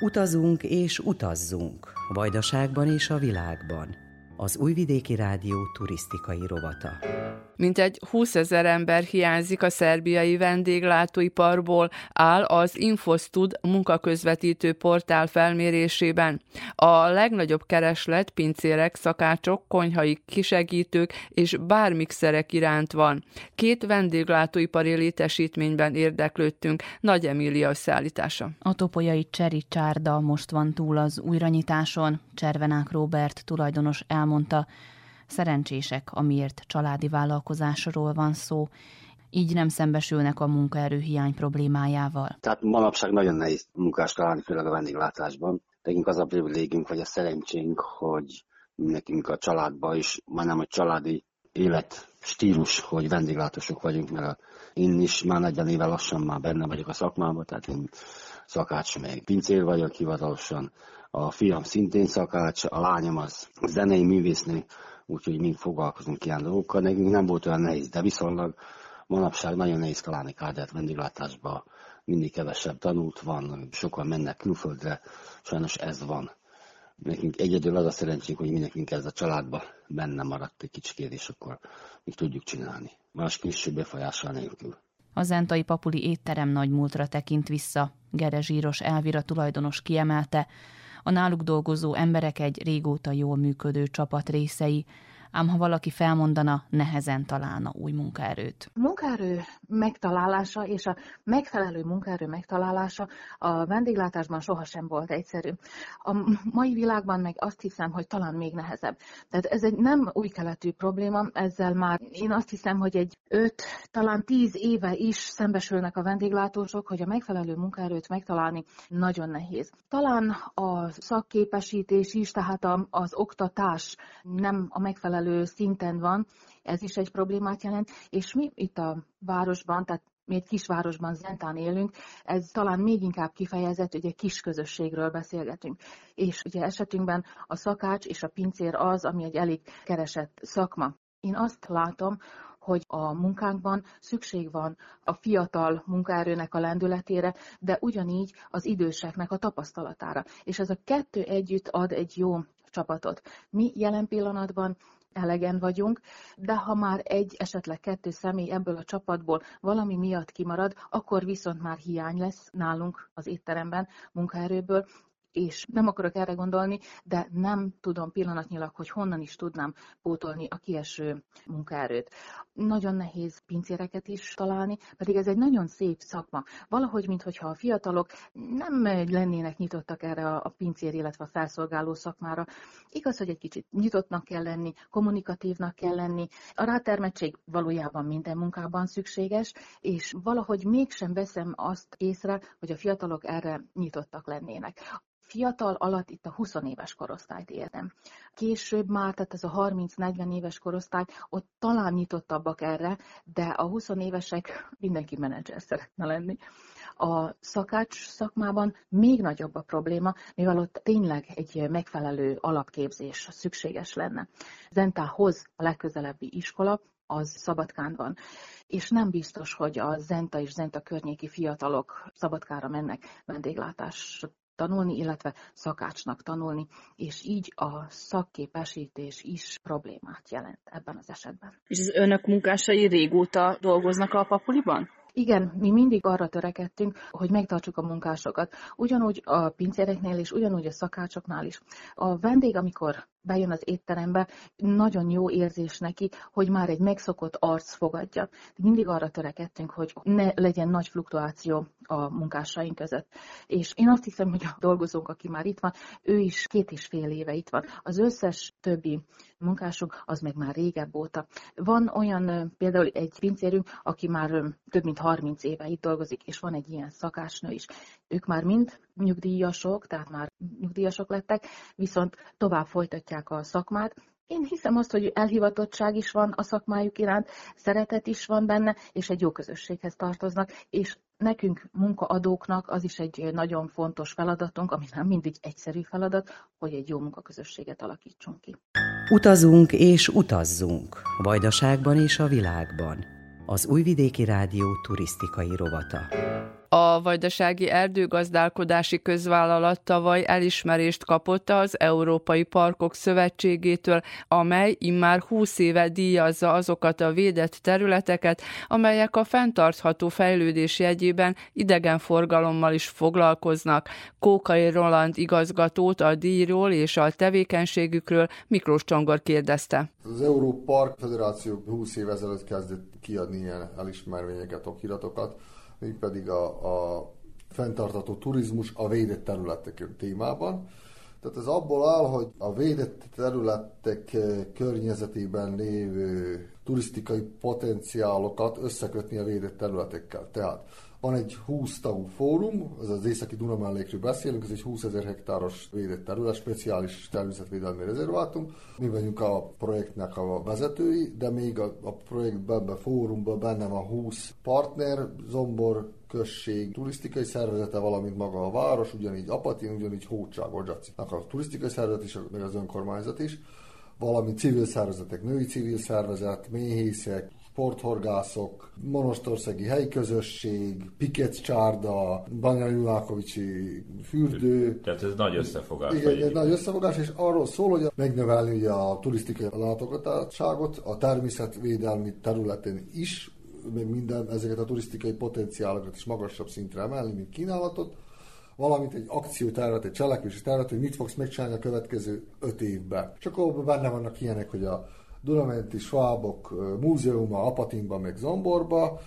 Speaker 11: Utazunk és utazzunk, Vajdaságban és a világban az Újvidéki Rádió turisztikai rovata.
Speaker 2: Mintegy 20 ezer ember hiányzik a szerbiai vendéglátóiparból, áll az Infostud munkaközvetítő portál felmérésében. A legnagyobb kereslet pincérek, szakácsok, konyhai kisegítők és bármixerek iránt van. Két vendéglátóipari létesítményben érdeklődtünk. Nagy Emília összeállítása.
Speaker 12: A topolyai Cseri Csárda most van túl az újranyitáson. Cservenák Robert tulajdonos elmondta, szerencsések, amiért családi vállalkozásról van szó, így nem szembesülnek a munkaerőhiány problémájával.
Speaker 13: Tehát manapság nagyon nehéz munkást találni, főleg a vendéglátásban. Nekünk az a privilégünk, vagy a szerencsénk, hogy nekünk a családban is, majdnem a családi élet stílus, hogy vendéglátósok vagyunk, mert én is már 40 éve lassan már benne vagyok a szakmában, tehát én szakács, meg pincér vagyok hivatalosan, a fiam szintén szakács, a lányom az zenei művésznő, úgyhogy mind foglalkozunk ilyen dolgokkal. Nekünk nem volt olyan nehéz, de viszonylag manapság nagyon nehéz találni kádert vendéglátásba, mindig kevesebb tanult van, sokan mennek külföldre, sajnos ez van. Nekünk egyedül az a szerencsénk, hogy mindenkünk ez a családba benne maradt egy kicsikét, és akkor még tudjuk csinálni. Más külső befolyással nélkül.
Speaker 12: A Zentai Papuli étterem nagy múltra tekint vissza. Gerezsíros Elvira tulajdonos kiemelte, a náluk dolgozó emberek egy régóta jól működő csapat részei, ám ha valaki felmondana, nehezen találna új munkaerőt.
Speaker 8: A munkaerő megtalálása és a megfelelő munkaerő megtalálása a vendéglátásban sohasem volt egyszerű. A mai világban meg azt hiszem, hogy talán még nehezebb. Tehát ez egy nem új keletű probléma, ezzel már én azt hiszem, hogy egy öt, talán tíz éve is szembesülnek a vendéglátósok, hogy a megfelelő munkaerőt megtalálni nagyon nehéz. Talán a szakképesítés is, tehát az oktatás nem a megfelelő megfelelő szinten van, ez is egy problémát jelent, és mi itt a városban, tehát mi egy kisvárosban, Zentán élünk, ez talán még inkább kifejezett, hogy egy kis közösségről beszélgetünk. És ugye esetünkben a szakács és a pincér az, ami egy elég keresett szakma. Én azt látom, hogy a munkánkban szükség van a fiatal munkaerőnek a lendületére, de ugyanígy az időseknek a tapasztalatára. És ez a kettő együtt ad egy jó csapatot. Mi jelen pillanatban elegen vagyunk, de ha már egy, esetleg kettő személy ebből a csapatból valami miatt kimarad, akkor viszont már hiány lesz nálunk az étteremben munkaerőből, és nem akarok erre gondolni, de nem tudom pillanatnyilag, hogy honnan is tudnám pótolni a kieső munkaerőt. Nagyon nehéz pincéreket is találni, pedig ez egy nagyon szép szakma. Valahogy, mintha a fiatalok nem lennének nyitottak erre a pincér, illetve a felszolgáló szakmára. Igaz, hogy egy kicsit nyitottnak kell lenni, kommunikatívnak kell lenni. A rátermettség valójában minden munkában szükséges, és valahogy mégsem veszem azt észre, hogy a fiatalok erre nyitottak lennének fiatal alatt itt a 20 éves korosztályt értem. Később már, tehát ez a 30-40 éves korosztály, ott talán nyitottabbak erre, de a 20 évesek mindenki menedzser szeretne lenni. A szakács szakmában még nagyobb a probléma, mivel ott tényleg egy megfelelő alapképzés szükséges lenne. Zentához a legközelebbi iskola, az Szabadkán van. És nem biztos, hogy a Zenta és Zenta környéki fiatalok Szabadkára mennek vendéglátás tanulni, illetve szakácsnak tanulni, és így a szakképesítés is problémát jelent ebben az esetben.
Speaker 14: És az önök munkásai régóta dolgoznak a papuliban?
Speaker 8: Igen, mi mindig arra törekedtünk, hogy megtartsuk a munkásokat. Ugyanúgy a pincéreknél és ugyanúgy a szakácsoknál is. A vendég, amikor bejön az étterembe, nagyon jó érzés neki, hogy már egy megszokott arc fogadja. Mindig arra törekedtünk, hogy ne legyen nagy fluktuáció a munkásaink között. És én azt hiszem, hogy a dolgozónk, aki már itt van, ő is két és fél éve itt van. Az összes többi munkásunk az meg már régebb óta. Van olyan például egy pincérünk, aki már több mint 30 éve itt dolgozik, és van egy ilyen szakácsnő is. Ők már mind nyugdíjasok, tehát már nyugdíjasok lettek, viszont tovább folytatják a szakmát, én hiszem azt, hogy elhivatottság is van a szakmájuk iránt, szeretet is van benne, és egy jó közösséghez tartoznak, és nekünk munkaadóknak az is egy nagyon fontos feladatunk, ami nem mindig egyszerű feladat, hogy egy jó munkaközösséget alakítsunk ki.
Speaker 11: Utazunk és utazzunk, Vajdaságban és a világban. Az Újvidéki Rádió turisztikai rovata.
Speaker 2: A Vajdasági Erdőgazdálkodási Közvállalat tavaly elismerést kapott az Európai Parkok Szövetségétől, amely immár 20 éve díjazza azokat a védett területeket, amelyek a fenntartható fejlődés jegyében idegenforgalommal is foglalkoznak. Kókai Roland igazgatót a díjról és a tevékenységükről Miklós Csongor kérdezte.
Speaker 15: Az Európark Federáció 20 év ezelőtt kezdett kiadni ilyen elismervényeket, okiratokat, még pedig a, a fenntartató turizmus a védett területek témában. Tehát ez abból áll, hogy a védett területek környezetében lévő turisztikai potenciálokat összekötni a védett területekkel. Tehát van egy 20 tagú fórum, ez az északi Dunamellékről beszélünk, ez egy 20 ezer hektáros védett terület, speciális természetvédelmi rezervátum. Mi vagyunk a projektnek a vezetői, de még a, a projektben, a fórumban benne van 20 partner, Zombor, község turisztikai szervezete, valamint maga a város, ugyanígy Apatin, ugyanígy Hócság, Odzsacinak a turisztikai szervezet is, meg az önkormányzat is valamint civil szervezetek, női civil szervezet, méhészek, sporthorgászok, Monostorszegi helyi közösség, Pikec csárda, Banyai fürdő.
Speaker 16: Tehát ez nagy összefogás.
Speaker 15: Igen, egy nagy összefogás, és arról szól, hogy megnövelni ugye a turisztikai látogatottságot a természetvédelmi területen is, meg minden ezeket a turisztikai potenciálokat is magasabb szintre emelni, mint kínálatot, valamint egy akciótervet, egy cselekvési tervet, hogy mit fogsz megcsinálni a következő öt évben. Csak akkor benne vannak ilyenek, hogy a Dunamenti Schwabok múzeuma Apatinban, meg Zomborba,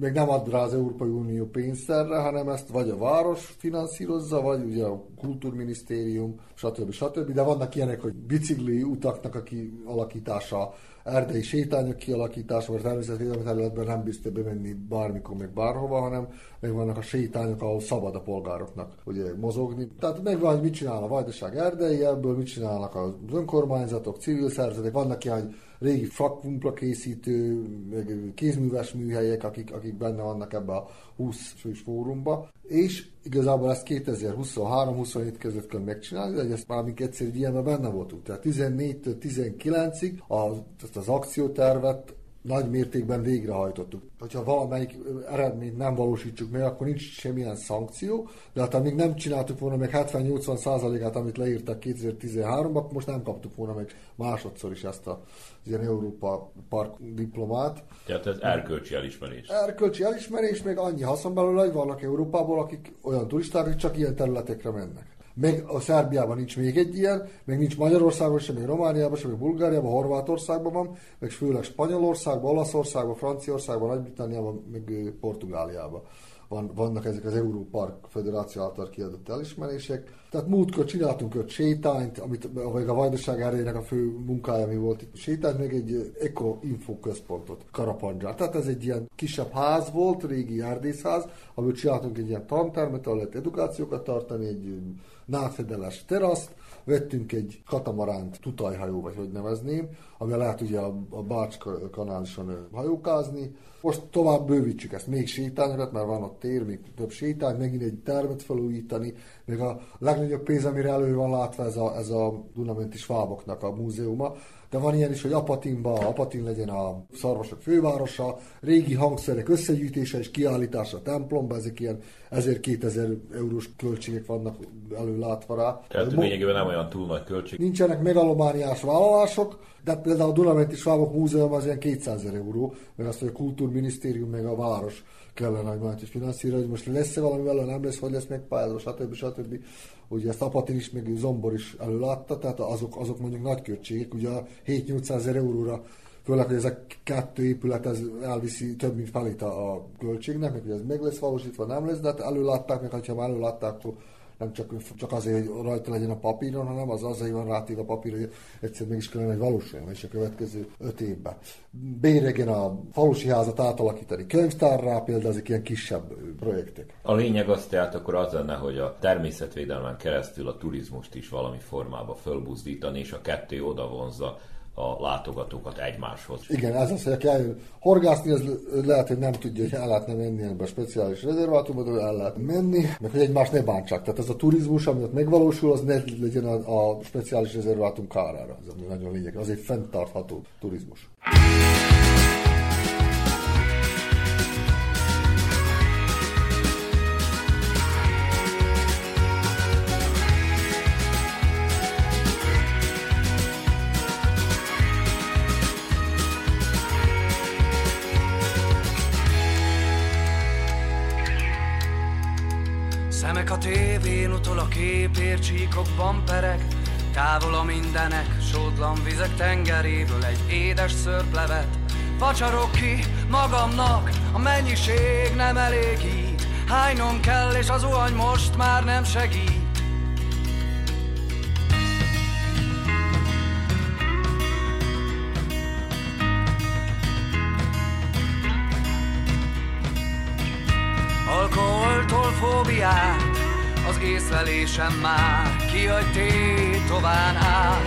Speaker 15: még nem ad rá az Európai Unió pénzt erre, hanem ezt vagy a város finanszírozza, vagy ugye a kultúrminisztérium, stb. stb. De vannak ilyenek, hogy bicikli utaknak a kialakítása, erdei sétányok kialakítása, mert természetvédelmi területben nem biztos bemenni bármikor, meg bárhova, hanem meg vannak a sétányok, ahol szabad a polgároknak ugye, mozogni. Tehát megvan, hogy mit csinál a Vajdaság erdei, ebből mit csinálnak az önkormányzatok, civil szervezetek, vannak ilyen régi fakvumpla készítő, meg kézműves műhelyek, akik, akik benne vannak ebbe a 20 fős fórumba, és igazából ezt 2023-27 között kell megcsinálni, de ezt már mink egyszer ilyenben benne voltunk. Tehát 14-től 19-ig az, az akciótervet nagy mértékben végrehajtottuk. Hogyha valamelyik eredményt nem valósítsuk meg, akkor nincs semmilyen szankció, de hát amíg nem csináltuk volna meg 70-80 százalékát, amit leírtak 2013-ban, akkor most nem kaptuk volna meg másodszor is ezt a ilyen Európa Park diplomát.
Speaker 16: Tehát ez erkölcsi elismerés.
Speaker 15: Erkölcsi elismerés, még annyi haszon belőle, hogy vannak Európából, akik olyan turisták, akik csak ilyen területekre mennek meg a Szerbiában nincs még egy ilyen, meg nincs Magyarországon sem, meg Romániában sem, meg Bulgáriában, Horvátországban van, meg főleg Spanyolországban, Olaszországban, Franciaországban, Nagy-Britanniában, meg Portugáliában van, vannak ezek az Európark Federáció által kiadott elismerések. Tehát múltkor csináltunk öt sétányt, amit a Vajdaság erejének a fő munkája mi volt itt. Sétányt, meg egy Eco Info központot, Karapandzsár. Tehát ez egy ilyen kisebb ház volt, régi erdészház, amit csináltunk egy ilyen tantermet, ahol lehet edukációkat tartani, egy nátfedeles teraszt, vettünk egy katamaránt, tutajhajó, vagy hogy nevezném, ami lehet ugye a, a Bács kanálisan hajókázni. Most tovább bővítsük ezt, még sétányokat, mert van ott tér, még több sétány, megint egy termet felújítani, még a legnagyobb pénz, amire elő van látva ez a, ez a Dunamenti Sváboknak a múzeuma, de van ilyen is, hogy Apatinba, Apatin legyen a szarvasok fővárosa, régi hangszerek összegyűjtése és kiállítása a templomba, ezek ilyen 1000-2000 eurós költségek vannak előlátva rá.
Speaker 16: Tehát lényegében nem olyan túl nagy költség.
Speaker 15: Nincsenek megalomániás vállalások, de például a Dunamenti Svábok Múzeum az ilyen 200 euró, mert azt, hogy a Kultúrminisztérium meg a város kellene, hogy majd is finanszírozza, hogy most lesz-e valami vele, nem lesz, hogy lesz megpályázó, stb. stb. Ugye ezt Apatin is, meg Zombor is előlátta, tehát azok, azok mondjuk nagy költségek, ugye 7-800 ezer euróra főleg, hogy ez a kettő épület ez elviszi több, mint felét a költségnek, meg hogy ez meg lesz valósítva, nem lesz, de hát előlátták, meg ha már előlátták, akkor nem csak, csak azért, hogy rajta legyen a papíron, hanem az azért van rátéve a papír, hogy egyszer meg is kellene, hogy valósuljon, és a következő öt évben. Béregen a falusi házat átalakítani könyvtárrá, például ezek ilyen kisebb projektek.
Speaker 16: A lényeg az tehát akkor az lenne, hogy a természetvédelmen keresztül a turizmust is valami formába fölbuzdítani, és a kettő oda vonzza a látogatókat egymáshoz.
Speaker 15: Igen, ez az, hogy aki eljön horgászni, az lehet, hogy nem tudja, hogy el lehetne menni ebbe a speciális rezervátumba, de el lehet menni, meg hogy egymást ne bántsák. Tehát ez a turizmus, ami ott megvalósul, az ne legyen a, a speciális rezervátum kárára. Ez ami nagyon lényeg. Az egy fenntartható turizmus.
Speaker 17: Utol a képér, csíkokban pereg, Távol a mindenek, sótlan vizek tengeréből egy édes szörplevet. Vacsarok ki magamnak, a mennyiség nem elégít, Hánynom kell, és az uhany most már nem segít. Alkoholtól fóbiát, az észlelésem már kihagy tétován áll.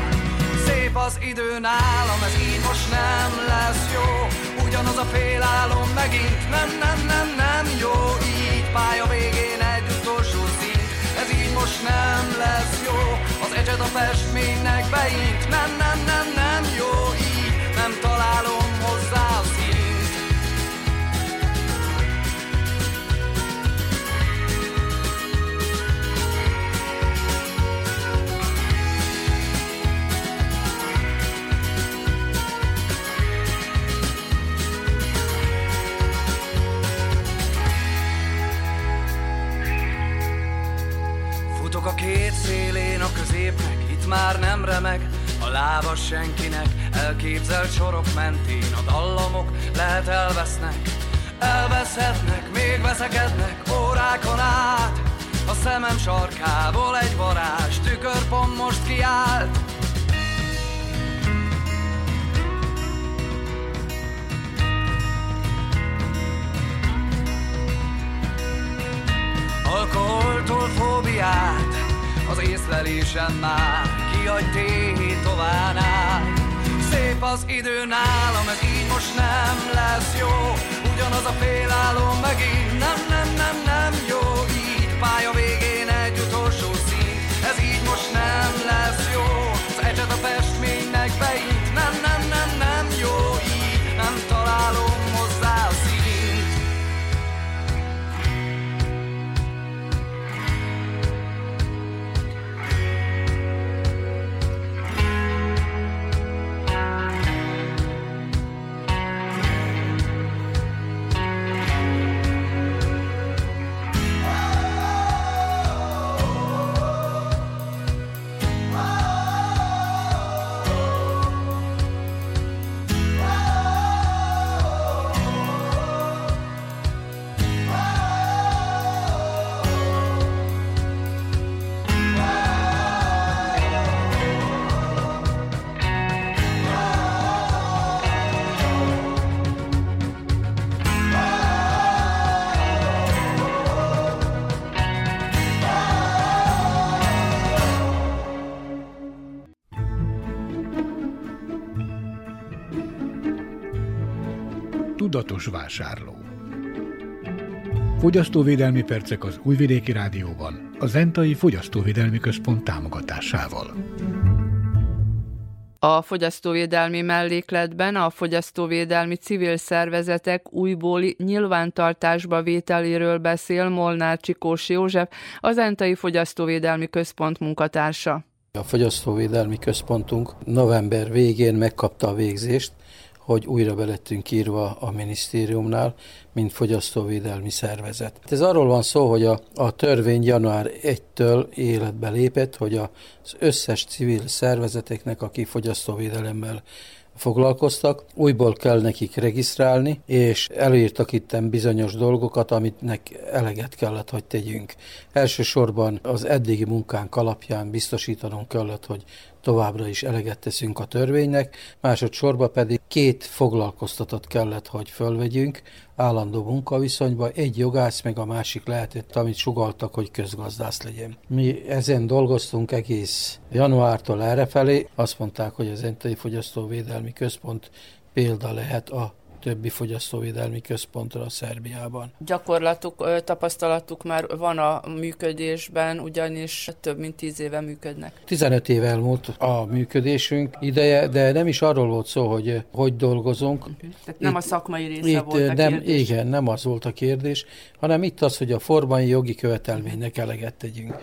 Speaker 17: Szép az idő nálam, ez így most nem lesz jó. Ugyanaz a félálom megint, nem, nem, nem, nem jó így. Pálya végén egy utolsó szín, ez így most nem lesz jó. Az egyed a festménynek beint, nem, nem, nem, nem jó így. Nem találom már nem remeg. A lába senkinek, elképzelt sorok mentén A dallamok lehet elvesznek, elveszhetnek Még veszekednek órákon át. A szemem sarkából egy varázs tükörpont most kiállt. Alkoholtól fóbiát, az észlelésem már kiadj tétován áll. Szép az idő nálam, ez így most nem lesz jó. Ugyanaz a félálom megint nem, nem, nem, nem jó így. Pálya végén egy utolsó szín, ez így most nem lesz jó. Az ecset a festménynek beint, nem, nem
Speaker 18: tudatos vásárló. Fogyasztóvédelmi percek az Újvidéki Rádióban, a Zentai Fogyasztóvédelmi Központ támogatásával.
Speaker 2: A fogyasztóvédelmi mellékletben a fogyasztóvédelmi civil szervezetek újbóli nyilvántartásba vételéről beszél Molnár Csikós József, az Entai Fogyasztóvédelmi Központ munkatársa.
Speaker 19: A Fogyasztóvédelmi Központunk november végén megkapta a végzést, hogy újra belettünk írva a minisztériumnál, mint fogyasztóvédelmi szervezet. Ez arról van szó, hogy a, a törvény január 1-től életbe lépett, hogy az összes civil szervezeteknek, aki fogyasztóvédelemmel foglalkoztak, újból kell nekik regisztrálni, és előírtak itten bizonyos dolgokat, amitnek eleget kellett, hogy tegyünk. Elsősorban az eddigi munkánk alapján biztosítanunk kellett, hogy továbbra is eleget teszünk a törvénynek, másodszorban pedig két foglalkoztatott kellett, hogy fölvegyünk állandó munkaviszonyba, egy jogász, meg a másik lehetett, amit sugaltak, hogy közgazdász legyen. Mi ezen dolgoztunk egész januártól errefelé, azt mondták, hogy az Entei Fogyasztóvédelmi Központ példa lehet a többi fogyasztóvédelmi központra a Szerbiában.
Speaker 2: Gyakorlatuk, tapasztalatuk már van a működésben, ugyanis több mint tíz éve működnek.
Speaker 19: 15 év elmúlt a működésünk ideje, de nem is arról volt szó, hogy hogy dolgozunk.
Speaker 2: Uh-huh. Tehát nem itt, a szakmai része itt volt a
Speaker 19: nem,
Speaker 2: kérdés.
Speaker 19: Igen, nem az volt a kérdés, hanem itt az, hogy a formai jogi követelménynek eleget tegyünk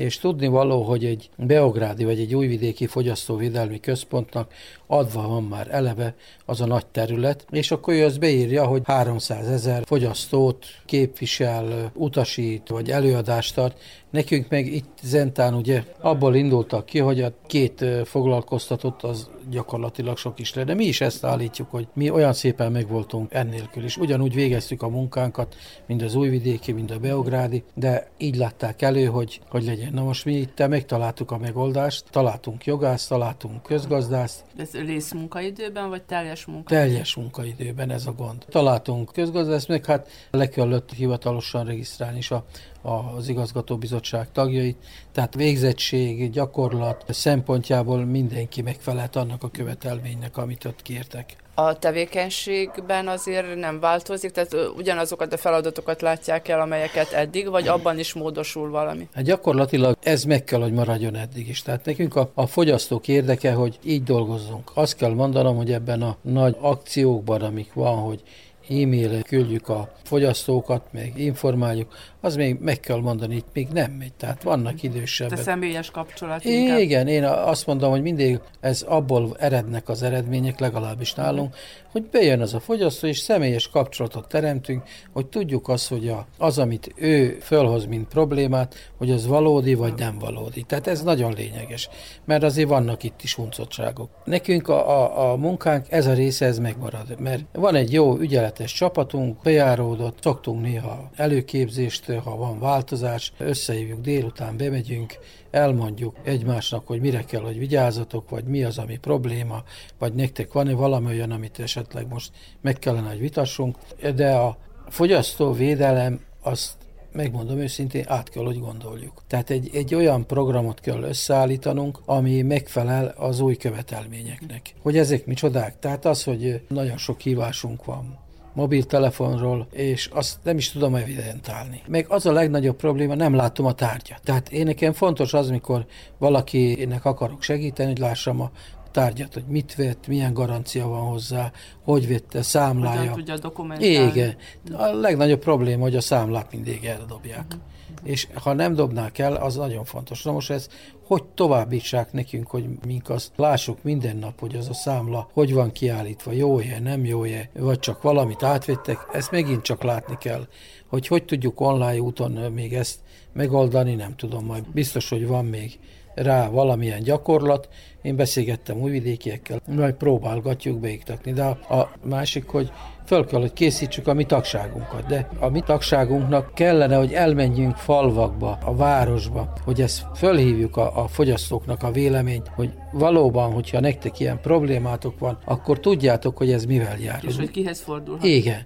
Speaker 19: és tudni való, hogy egy beográdi vagy egy újvidéki fogyasztóvédelmi központnak adva van már eleve az a nagy terület, és akkor ő az beírja, hogy 300 ezer fogyasztót képvisel, utasít vagy előadást tart, Nekünk meg itt Zentán ugye abból indultak ki, hogy a két foglalkoztatott az gyakorlatilag sok is de mi is ezt állítjuk, hogy mi olyan szépen megvoltunk ennélkül is. Ugyanúgy végeztük a munkánkat, mind az újvidéki, mind a beográdi, de így látták elő, hogy, hogy legyen. Na most mi itt megtaláltuk a megoldást, találtunk jogást, találtunk közgazdást.
Speaker 2: Ez részmunkaidőben, vagy teljes munkaidőben?
Speaker 19: Teljes munkaidőben ez a gond. Találtunk közgazdást, meg hát le kellett hivatalosan regisztrálni is a az igazgatóbizottság tagjait, tehát végzettség, gyakorlat szempontjából mindenki megfelelt annak a követelménynek, amit ott kértek.
Speaker 2: A tevékenységben azért nem változik, tehát ugyanazokat a feladatokat látják el, amelyeket eddig, vagy abban is módosul valami?
Speaker 19: Hát gyakorlatilag ez meg kell, hogy maradjon eddig is. Tehát nekünk a, a fogyasztók érdeke, hogy így dolgozzunk. Azt kell mondanom, hogy ebben a nagy akciókban, amik van, hogy e-mail küldjük a fogyasztókat, meg informáljuk, az még meg kell mondani, itt még nem megy. Tehát vannak idősebbek.
Speaker 2: Te személyes kapcsolat
Speaker 19: inkább. Igen, én azt mondom, hogy mindig ez abból erednek az eredmények, legalábbis nálunk, hogy bejön az a fogyasztó, és személyes kapcsolatot teremtünk, hogy tudjuk azt, hogy a, az, amit ő fölhoz, mint problémát, hogy az valódi vagy nem valódi. Tehát ez nagyon lényeges, mert azért vannak itt is uncottságok. Nekünk a, a, a munkánk, ez a része, ez megmarad, mert van egy jó, ügyeletes csapatunk, bejáródott, szoktunk néha előképzést, ha van változás, összehívjuk délután, bemegyünk, elmondjuk egymásnak, hogy mire kell, hogy vigyázzatok, vagy mi az, ami probléma, vagy nektek van-e valami olyan, amit esetleg most meg kellene, hogy vitassunk, de a fogyasztóvédelem azt megmondom őszintén, át kell, hogy gondoljuk. Tehát egy, egy olyan programot kell összeállítanunk, ami megfelel az új követelményeknek. Hogy ezek micsodák? Tehát az, hogy nagyon sok hívásunk van, mobiltelefonról, és azt nem is tudom evidentálni. Meg az a legnagyobb probléma, nem látom a tárgyat. Tehát én nekem fontos az, mikor valakinek akarok segíteni, hogy lássam a tárgyat, hogy mit vett, milyen garancia van hozzá, hogy vette, számlája. Hogyan
Speaker 2: tudja dokumentálni.
Speaker 19: Igen. A legnagyobb probléma, hogy a számlát mindig eldobják. Uh-huh és ha nem dobnák el, az nagyon fontos. Na most ez hogy továbbítsák nekünk, hogy mink azt lássuk minden nap, hogy az a számla hogy van kiállítva, jó-e, nem jó-e, vagy csak valamit átvettek, ezt megint csak látni kell. Hogy hogy tudjuk online úton még ezt megoldani, nem tudom, majd biztos, hogy van még rá valamilyen gyakorlat. Én beszélgettem újvidékiekkel, majd próbálgatjuk beiktatni. De a, másik, hogy föl kell, hogy készítsük a mi tagságunkat, de a mi tagságunknak kellene, hogy elmenjünk falvakba, a városba, hogy ezt fölhívjuk a, a fogyasztóknak a véleményt, hogy valóban, hogyha nektek ilyen problémátok van, akkor tudjátok, hogy ez mivel jár.
Speaker 2: És hogy kihez fordulhat.
Speaker 19: Igen.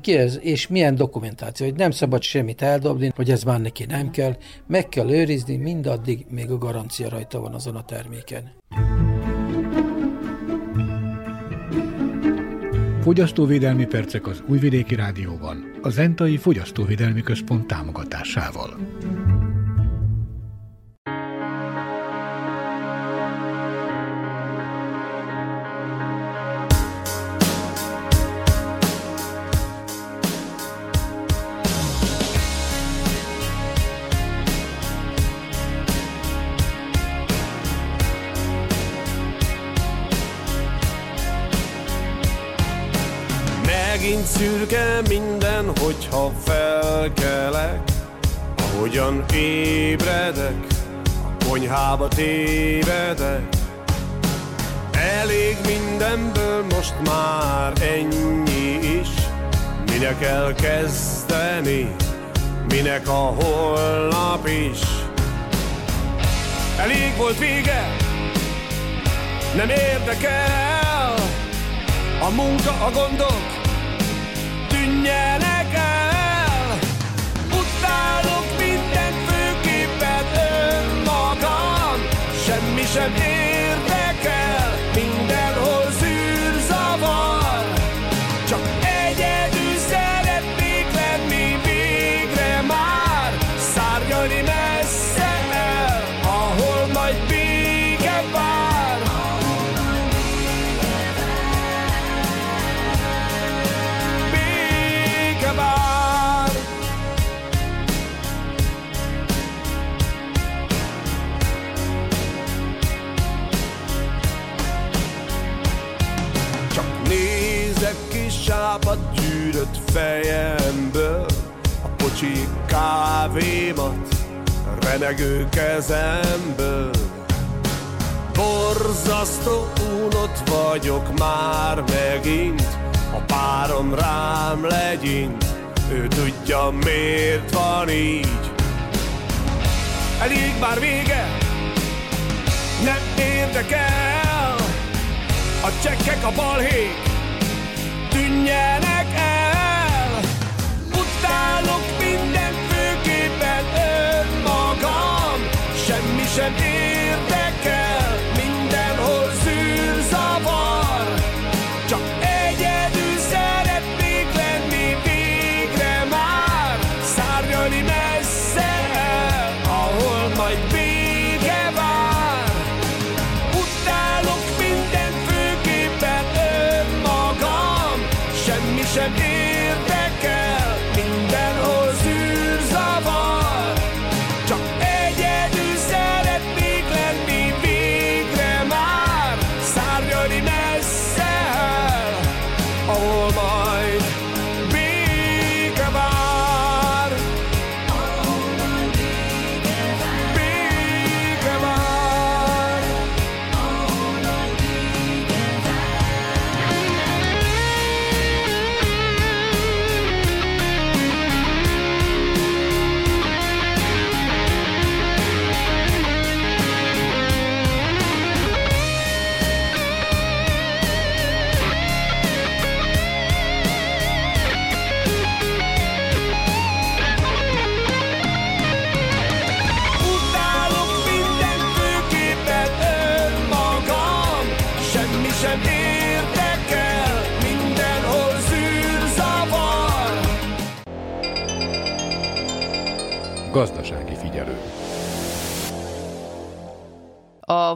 Speaker 19: Kihez, és milyen dokumentáció, hogy nem szabad semmit eldobni, hogy ez már neki nem kell, meg kell őrizni mindaddig, még a garancia rajta van azon a terméken.
Speaker 18: Fogyasztóvédelmi percek az Újvidéki Rádióban, a Zentai Fogyasztóvédelmi Központ támogatásával.
Speaker 20: Hogyha felkelek Ahogyan ébredek, a konyhába tévedek. Elég mindenből most már ennyi is. Minek elkezdeni, minek a holnap is? Elég volt vége, nem érdekel A munka, a gondok, Semmi sem fejemből. A pocsi kávémat remegő kezemből. Borzasztó unott vagyok már megint. A párom rám legyint Ő tudja miért van így. Elég már vége Nem érdekel. A csekkek, a balhék Tűnjenek el minden főképpen önmagam. Semmi sem érdekel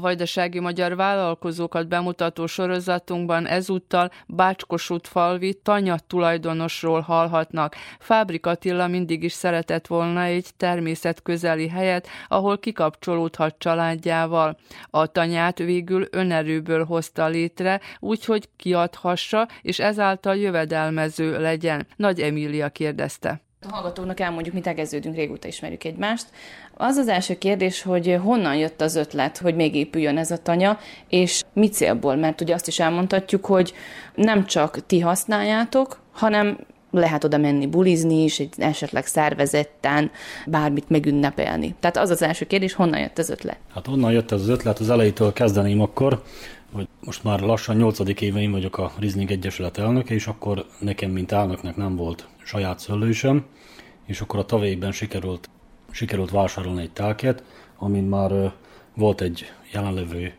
Speaker 2: vajdasági magyar vállalkozókat bemutató sorozatunkban ezúttal Bácskosútfalvi Tanya tulajdonosról hallhatnak. Fábrik Attila mindig is szeretett volna egy természetközeli helyet, ahol kikapcsolódhat családjával. A tanyát végül önerőből hozta létre, úgyhogy kiadhassa, és ezáltal jövedelmező legyen. Nagy Emília kérdezte.
Speaker 21: A hallgatóknak elmondjuk, mi tegeződünk, régóta ismerjük egymást. Az az első kérdés, hogy honnan jött az ötlet, hogy még épüljön ez a tanya, és mi célból? Mert ugye azt is elmondhatjuk, hogy nem csak ti használjátok, hanem lehet oda menni bulizni is, egy esetleg szervezetten, bármit megünnepelni. Tehát az az első kérdés, honnan jött az ötlet?
Speaker 22: Hát onnan jött ez az ötlet, az elejétől kezdeném akkor, hogy most már lassan 8. éve én vagyok a Rizling Egyesület elnöke, és akkor nekem, mint elnöknek nem volt saját szőlősem, és akkor a tavékben sikerült, sikerült vásárolni egy telket, amin már volt egy jelenlevő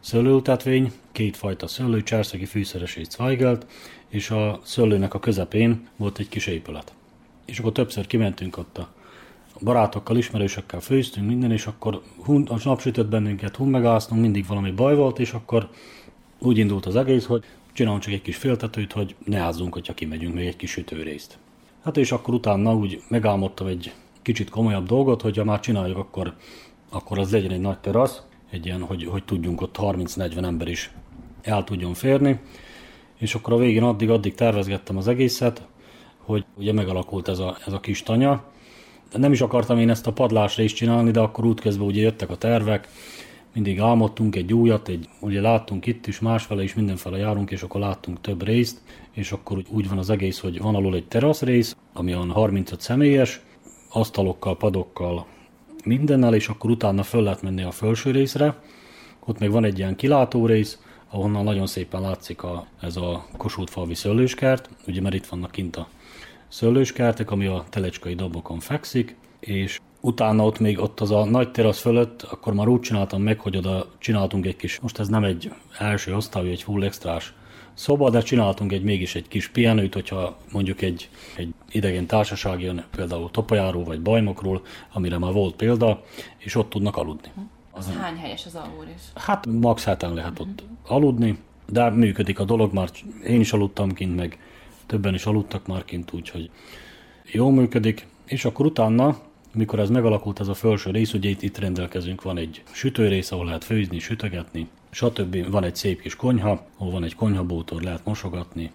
Speaker 22: szőlőültetvény, kétfajta szőlő, cserszegi fűszeres és Zweigelt, és a szőlőnek a közepén volt egy kis épület. És akkor többször kimentünk ott a barátokkal, ismerősökkel főztünk minden, és akkor hun, a napsütött bennünket, hun megállsztunk, mindig valami baj volt, és akkor úgy indult az egész, hogy csinálunk csak egy kis féltetőt, hogy ne ázzunk, hogyha kimegyünk még egy kis sütőrészt. Hát és akkor utána úgy megálmodtam egy kicsit komolyabb dolgot, hogyha már csináljuk, akkor, akkor az legyen egy nagy terasz, egy ilyen, hogy, hogy tudjunk ott 30-40 ember is el tudjon férni. És akkor a végén addig-addig tervezgettem az egészet, hogy ugye megalakult ez a, ez a kis tanya. Nem is akartam én ezt a padlásra is csinálni, de akkor útközben ugye jöttek a tervek, mindig álmodtunk egy újat, egy, ugye láttunk itt is, másfele is mindenfele járunk, és akkor láttunk több részt, és akkor úgy, van az egész, hogy van alul egy terasz rész, ami olyan 35 személyes, asztalokkal, padokkal, mindennel, és akkor utána föl lehet menni a felső részre. Ott még van egy ilyen kilátó rész, ahonnan nagyon szépen látszik a, ez a Kossuth-falvi szőlőskert, ugye mert itt vannak kint a szőlőskertek, ami a telecskai dobokon fekszik, és utána ott még ott az a nagy terasz fölött, akkor már úgy csináltam meg, hogy oda csináltunk egy kis, most ez nem egy első osztály, egy full extrás szoba, de csináltunk egy mégis egy kis pihenőt, hogyha mondjuk egy, egy idegen társaság jön, például Topajáról vagy Bajmokról, amire már volt példa, és ott tudnak aludni.
Speaker 21: Az hány helyes az alvórés?
Speaker 22: Hát max heten lehet uh-huh. ott aludni, de működik a dolog, már én is aludtam kint, meg többen is aludtak már kint, úgyhogy jó működik. És akkor utána, mikor ez megalakult, ez a felső rész, ugye itt, itt rendelkezünk, van egy sütőrész, ahol lehet főzni, sütögetni, stb. Van egy szép kis konyha, ahol van egy konyhabútor, lehet mosogatni.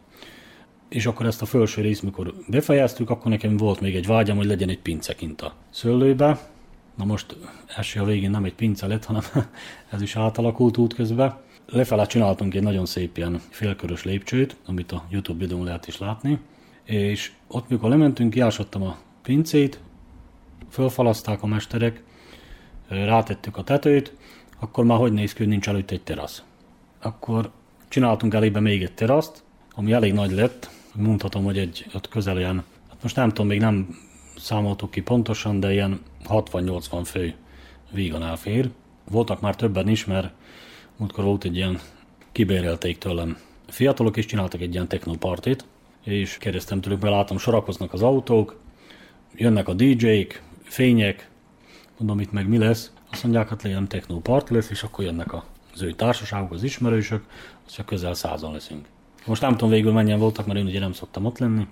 Speaker 22: És akkor ezt a felső részt, mikor befejeztük, akkor nekem volt még egy vágyam, hogy legyen egy pince kint a szőlőbe. Na most első a végén nem egy pince lett, hanem ez is átalakult útközben. Lefelé csináltunk egy nagyon szép ilyen félkörös lépcsőt, amit a YouTube videón lehet is látni. És ott, mikor lementünk, kiásottam a pincét, fölfalaszták a mesterek, rátettük a tetőt, akkor már hogy néz ki, hogy nincs előtt egy terasz. Akkor csináltunk elébe még egy teraszt, ami elég nagy lett, mondhatom, hogy egy ott közel ilyen, hát most nem tudom, még nem számoltuk ki pontosan, de ilyen 60-80 fő vígan elfér. Voltak már többen is, mert múltkor volt egy ilyen, kibérelték tőlem. Fiatalok is csináltak egy ilyen technopartit, és kérdeztem tőlük, mert látom, sorakoznak az autók, jönnek a DJ-k, fények, mondom, itt meg mi lesz, azt mondják, hát legyen technopart lesz, és akkor jönnek az ő társaságok, az ismerősök, az csak közel százan leszünk. Most nem tudom végül mennyien voltak, mert én ugye nem szoktam ott lenni,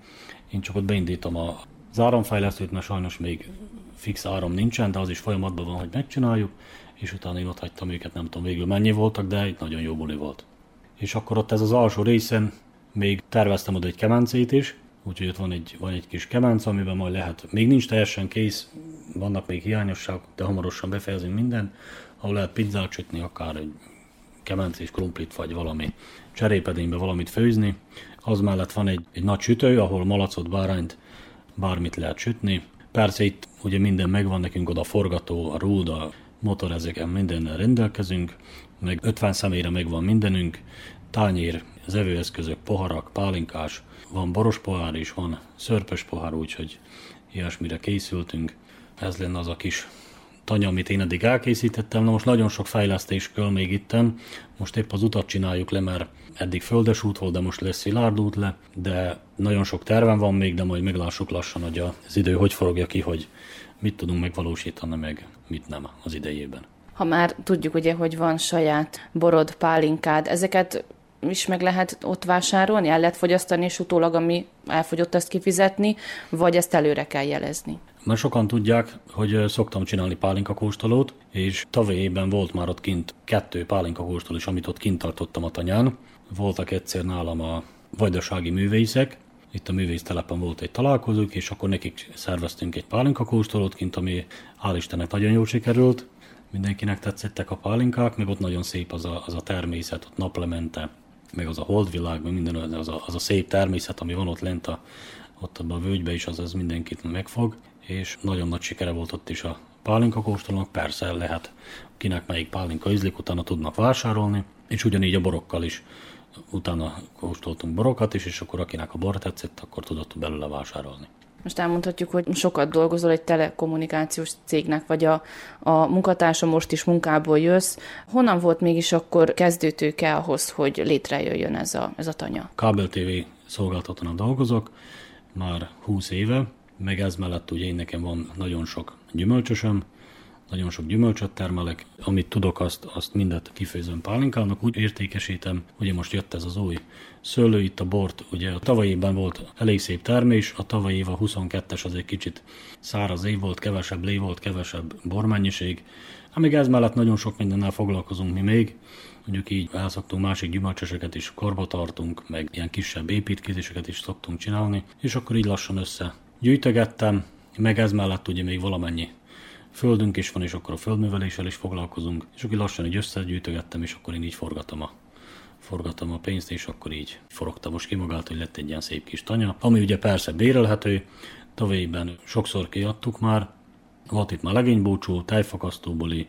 Speaker 22: én csak ott beindítom a az áramfejlesztőt, mert sajnos még fix áram nincsen, de az is folyamatban van, hogy megcsináljuk, és utána én ott hagytam őket, nem tudom végül mennyi voltak, de egy nagyon jó buli volt. És akkor ott ez az alsó részen még terveztem oda egy kemencét is, úgyhogy ott van egy, van egy kis kemenc, amiben majd lehet, még nincs teljesen kész, vannak még hiányosságok, de hamarosan befejezünk mindent, ahol lehet pizzát sütni, akár egy kemencés krumplit, vagy valami cserépedénybe valamit főzni. Az mellett van egy, egy nagy sütő, ahol malacot, bárányt, bármit lehet sütni. Persze itt ugye minden megvan, nekünk oda a forgató, a rúd, a motor, ezeken mindennel rendelkezünk, meg 50 személyre megvan mindenünk, tányér, az evőeszközök, poharak, pálinkás, van boros pohár is, van szörpös pohár, úgyhogy ilyesmire készültünk. Ez lenne az a kis tanya, amit én eddig elkészítettem. Na most nagyon sok fejlesztés kell még itten. Most épp az utat csináljuk le, mert eddig földes út volt, de most lesz szilárd út le, de nagyon sok tervem van még, de majd meglássuk lassan, hogy az idő hogy forogja ki, hogy mit tudunk megvalósítani, meg mit nem az idejében.
Speaker 21: Ha már tudjuk ugye, hogy van saját borod, pálinkád, ezeket is meg lehet ott vásárolni, el lehet fogyasztani, és utólag, ami elfogyott, azt kifizetni, vagy ezt előre kell jelezni?
Speaker 22: Mert sokan tudják, hogy szoktam csinálni pálinkakóstolót, és tavaly évben volt már ott kint kettő pálinkakóstol is, amit ott kint tartottam a tanyán. Voltak egyszer nálam a vajdasági művészek, itt a művésztelepen volt egy találkozók, és akkor nekik szerveztünk egy pálinkakóstolót kint, ami hál' Istennek nagyon jól sikerült. Mindenkinek tetszettek a pálinkák, meg ott nagyon szép az a, az a természet, ott naplemente, meg az a holdvilág, meg minden az a, az a szép természet, ami van ott lent a, ott abban a völgybe is, az, az mindenkit megfog, és nagyon nagy sikere volt ott is a pálinka kóstolónak, persze lehet, kinek melyik pálinka ízlik, utána tudnak vásárolni, és ugyanígy a borokkal is. Utána kóstoltunk borokat is, és akkor akinek a bor tetszett, akkor tudott belőle vásárolni.
Speaker 21: Most elmondhatjuk, hogy sokat dolgozol egy telekommunikációs cégnek, vagy a, a munkatársa most is munkából jössz. Honnan volt mégis akkor kezdőtőke ahhoz, hogy létrejöjjön ez a, ez a tanya?
Speaker 22: Kábel TV szolgáltatónak dolgozok, már 20 éve, meg ez mellett ugye én nekem van nagyon sok gyümölcsösöm, nagyon sok gyümölcsöt termelek, amit tudok, azt, azt mindet kifőzöm pálinkának, úgy értékesítem, ugye most jött ez az új szőlő, itt a bort, ugye a tavalyiban volt elég szép termés, a tavalyi év a 22-es az egy kicsit száraz év volt, kevesebb lé volt, kevesebb bormennyiség, amíg ez mellett nagyon sok mindennel foglalkozunk mi még, mondjuk így elszoktunk másik gyümölcsöseket is korba tartunk, meg ilyen kisebb építkezéseket is szoktunk csinálni, és akkor így lassan össze gyűjtögettem, meg ez mellett ugye még valamennyi földünk is van, és akkor a földműveléssel is foglalkozunk, és akkor lassan így összegyűjtögettem, és akkor én így forgatom a forgatom a pénzt, és akkor így forogta most ki magát, hogy lett egy ilyen szép kis tanya, ami ugye persze bérelhető, tavalyiben sokszor kiadtuk már, volt itt már legénybúcsú, tejfakasztóbuli,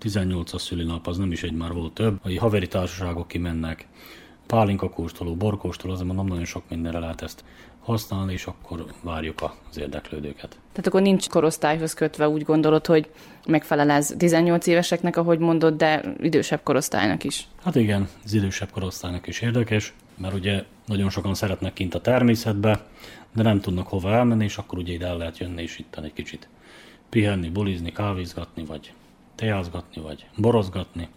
Speaker 22: 18-as szülinap, az nem is egy, már volt több, a haveri társaságok kimennek, pálinka kóstoló, borkóstoló, azért mondom, nagyon sok mindenre lehet ezt használni, és akkor várjuk az érdeklődőket.
Speaker 21: Tehát akkor nincs korosztályhoz kötve, úgy gondolod, hogy megfelel ez 18 éveseknek, ahogy mondod, de idősebb korosztálynak is.
Speaker 22: Hát igen, az idősebb korosztálynak is érdekes, mert ugye nagyon sokan szeretnek kint a természetbe, de nem tudnak hova elmenni, és akkor ugye ide el lehet jönni, és itt egy kicsit pihenni, bulizni, kávézgatni, vagy teázgatni, vagy borozgatni,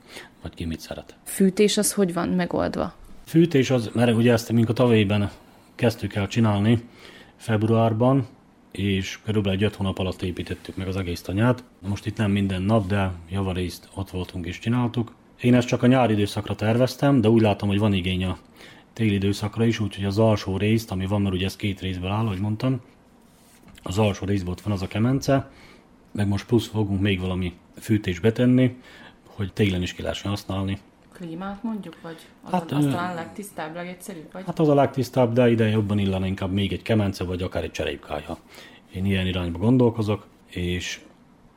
Speaker 22: vagy ki mit szeret.
Speaker 21: Fűtés az hogy van megoldva?
Speaker 22: Fűtés az, mert ugye ezt mink a tavalyiben kezdtük el csinálni februárban, és körülbelül egy öt hónap alatt építettük meg az egész tanyát. Most itt nem minden nap, de javarészt ott voltunk és csináltuk. Én ezt csak a nyári időszakra terveztem, de úgy látom, hogy van igény a téli időszakra is, úgyhogy az alsó részt, ami van, mert ugye ez két részből áll, ahogy mondtam, az alsó részből ott van az a kemence, meg most plusz fogunk még valami fűtés betenni, hogy télen is ki lehessen használni,
Speaker 21: klímát mondjuk, vagy az, hát, az talán legtisztább, legegyszerűbb? Vagy?
Speaker 22: Hát az a legtisztább, de ide jobban illene inkább még egy kemence, vagy akár egy cserépkája. Én ilyen irányba gondolkozok, és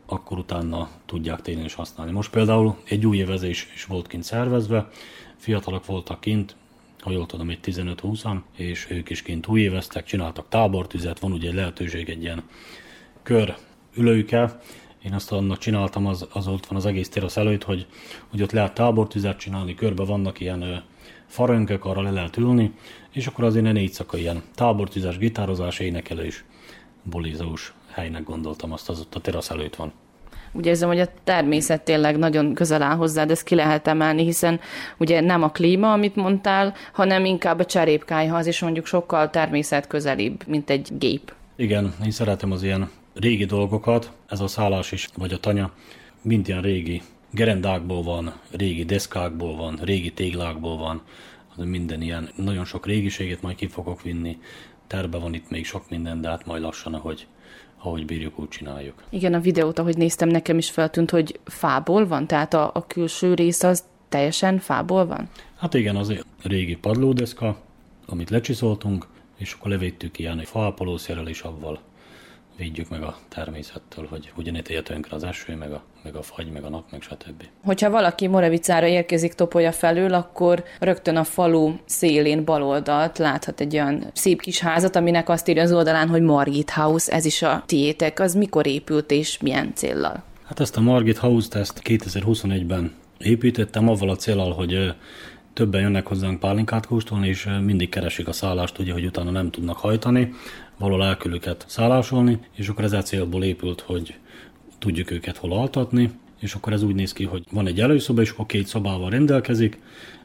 Speaker 22: akkor utána tudják tényleg is használni. Most például egy új évezés is volt kint szervezve, fiatalok voltak kint, ha jól tudom, egy 15-20-an, és ők is kint új éveztek, csináltak tábortüzet, van ugye egy lehetőség egy ilyen kör ülőke, én azt annak csináltam, az, az ott van az egész terasz előtt, hogy, hogy ott lehet tábortüzet csinálni, körbe vannak ilyen ö, farönkök, arra le lehet ülni, és akkor azért ne négy szaka ilyen tábortüzes, gitározás, énekelés, bulizós helynek gondoltam, azt az ott a terasz előtt van.
Speaker 21: Úgy érzem, hogy a természet tényleg nagyon közel áll hozzá, de ezt ki lehet emelni, hiszen ugye nem a klíma, amit mondtál, hanem inkább a cserépkályha, az is mondjuk sokkal természet közelibb, mint egy gép.
Speaker 22: Igen, én szeretem az ilyen régi dolgokat, ez a szállás is, vagy a tanya, mind ilyen régi gerendákból van, régi deszkákból van, régi téglákból van, az minden ilyen, nagyon sok régiséget majd ki fogok vinni, terve van itt még sok minden, de hát majd lassan, ahogy, ahogy bírjuk, úgy csináljuk.
Speaker 21: Igen, a videót, ahogy néztem, nekem is feltűnt, hogy fából van, tehát a, a külső rész az teljesen fából van?
Speaker 22: Hát igen, az régi padlódeszka, amit lecsiszoltunk, és akkor levédtük ilyen faápolószerrel és avval védjük meg a természettől, hogy ugyanitt élje tönkre az eső, meg a, meg a fagy, meg a nap, meg stb.
Speaker 21: Hogyha valaki Moravicára érkezik Topolya felől, akkor rögtön a falu szélén baloldalt láthat egy olyan szép kis házat, aminek azt írja az oldalán, hogy Margit House, ez is a tiétek. Az mikor épült és milyen céllal?
Speaker 22: Hát ezt a Margit House-t ezt 2021-ben építettem, avval a célral, hogy többen jönnek hozzánk pálinkát kóstolni, és mindig keresik a szállást, ugye, hogy utána nem tudnak hajtani, valahol el kell őket szállásolni, és akkor ez a célból épült, hogy tudjuk őket hol altatni, és akkor ez úgy néz ki, hogy van egy előszoba, és akkor két szobával rendelkezik,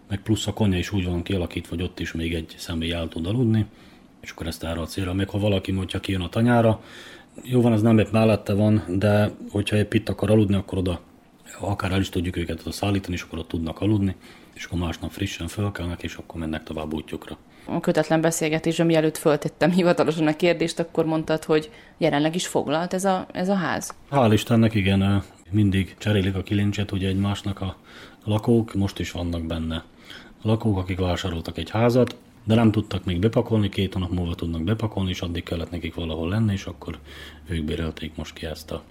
Speaker 22: meg plusz a konyha is úgy van kialakítva, hogy ott is még egy személy el tud aludni, és akkor ezt erre a célra. Még ha valaki mondja, kijön a tanyára, jó van, ez nem épp mellette van, de hogyha egy itt akar aludni, akkor oda akár el is tudjuk őket oda szállítani, és akkor ott tudnak aludni, és akkor másnap frissen fölkelnek, és akkor mennek tovább útjukra
Speaker 21: a kötetlen beszélgetésre, mielőtt föltettem hivatalosan a kérdést, akkor mondtad, hogy jelenleg is foglalt ez a, ez a ház?
Speaker 22: Hál' Istennek, igen, mindig cserélik a kilincset ugye egymásnak a lakók, most is vannak benne lakók, akik vásároltak egy házat, de nem tudtak még bepakolni, két hónap múlva tudnak bepakolni, és addig kellett nekik valahol lenni, és akkor ők bérelték most ki ezt a,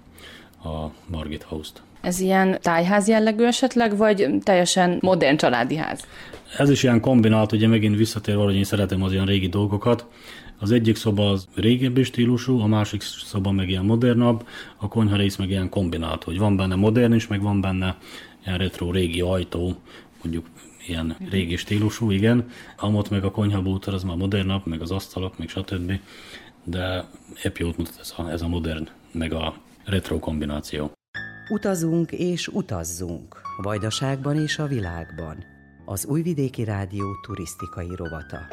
Speaker 22: a Margit House-t.
Speaker 21: Ez ilyen tájház jellegű esetleg, vagy teljesen modern családi ház?
Speaker 22: Ez is ilyen kombinált, ugye megint visszatérve, hogy én szeretem az ilyen régi dolgokat. Az egyik szoba az régebbi stílusú, a másik szoba meg ilyen modernabb, a konyha rész meg ilyen kombinált, hogy van benne modern is, meg van benne ilyen retro régi ajtó, mondjuk ilyen régi stílusú, igen. Amott meg a konyhabútor az már modernabb, meg az asztalok, meg stb. De épp jót mutat ez a, ez a modern, meg a retro kombináció.
Speaker 11: Utazunk és utazzunk. Vajdaságban és a világban. Az Újvidéki Rádió turisztikai rovata.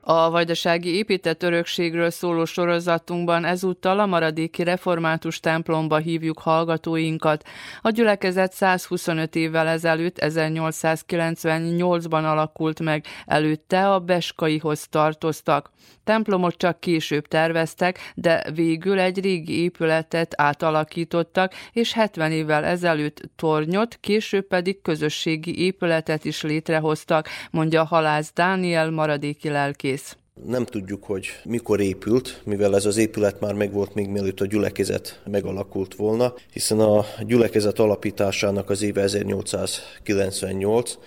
Speaker 2: A vajdasági épített örökségről szóló sorozatunkban ezúttal a maradéki református templomba hívjuk hallgatóinkat. A gyülekezet 125 évvel ezelőtt 1898-ban alakult meg, előtte a Beskaihoz tartoztak. Templomot csak később terveztek, de végül egy régi épületet átalakítottak, és 70 évvel ezelőtt tornyot, később pedig közösségi épületet is létrehoztak, mondja Halász Dániel maradéki lelkész.
Speaker 23: Nem tudjuk, hogy mikor épült, mivel ez az épület már megvolt még mielőtt a gyülekezet megalakult volna, hiszen a gyülekezet alapításának az éve 1898,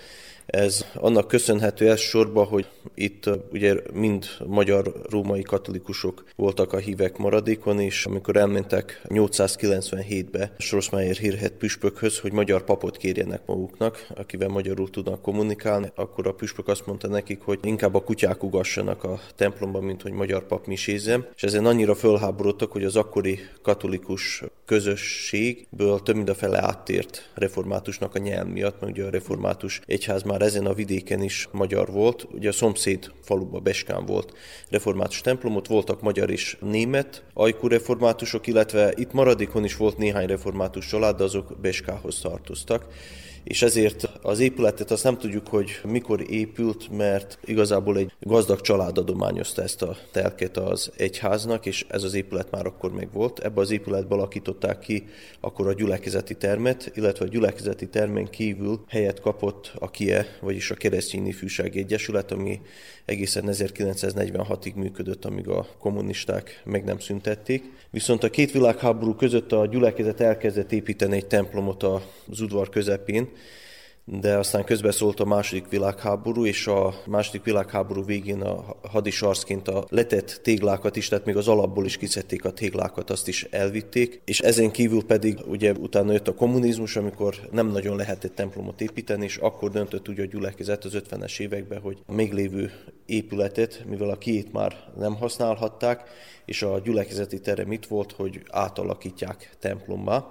Speaker 23: ez annak köszönhető elsősorban, hogy itt ugye mind magyar római katolikusok voltak a hívek maradékon, és amikor elmentek 897-be Schrossmeyer hírhet püspökhöz, hogy magyar papot kérjenek maguknak, akivel magyarul tudnak kommunikálni, akkor a püspök azt mondta nekik, hogy inkább a kutyák ugassanak a templomban, mint hogy magyar pap misézzem, és ezen annyira fölháborodtak, hogy az akkori katolikus közösségből több mint a fele áttért reformátusnak a nyelv miatt, mert ugye a református egyház már ezen a vidéken is magyar volt. Ugye a szomszéd faluba Beskán volt református templom, ott voltak magyar és német ajkú reformátusok, illetve itt maradékon is volt néhány református család, de azok Beskához tartoztak és ezért az épületet azt nem tudjuk, hogy mikor épült, mert igazából egy gazdag család adományozta ezt a telket az egyháznak, és ez az épület már akkor meg volt. Ebbe az épületbe alakították ki akkor a gyülekezeti termet, illetve a gyülekezeti termen kívül helyet kapott a KIE, vagyis a Keresztény Ifjúsági Egyesület, ami egészen 1946-ig működött, amíg a kommunisták meg nem szüntették. Viszont a két világháború között a gyülekezet elkezdett építeni egy templomot az udvar közepén, de aztán közbeszólt a második világháború, és a második világháború végén a hadisarszként a letett téglákat is, tehát még az alapból is kiszedték a téglákat, azt is elvitték, és ezen kívül pedig ugye utána jött a kommunizmus, amikor nem nagyon lehetett templomot építeni, és akkor döntött ugye a gyülekezet az 50-es években, hogy a még lévő épületet, mivel a kiét már nem használhatták, és a gyülekezeti terem itt volt, hogy átalakítják templommá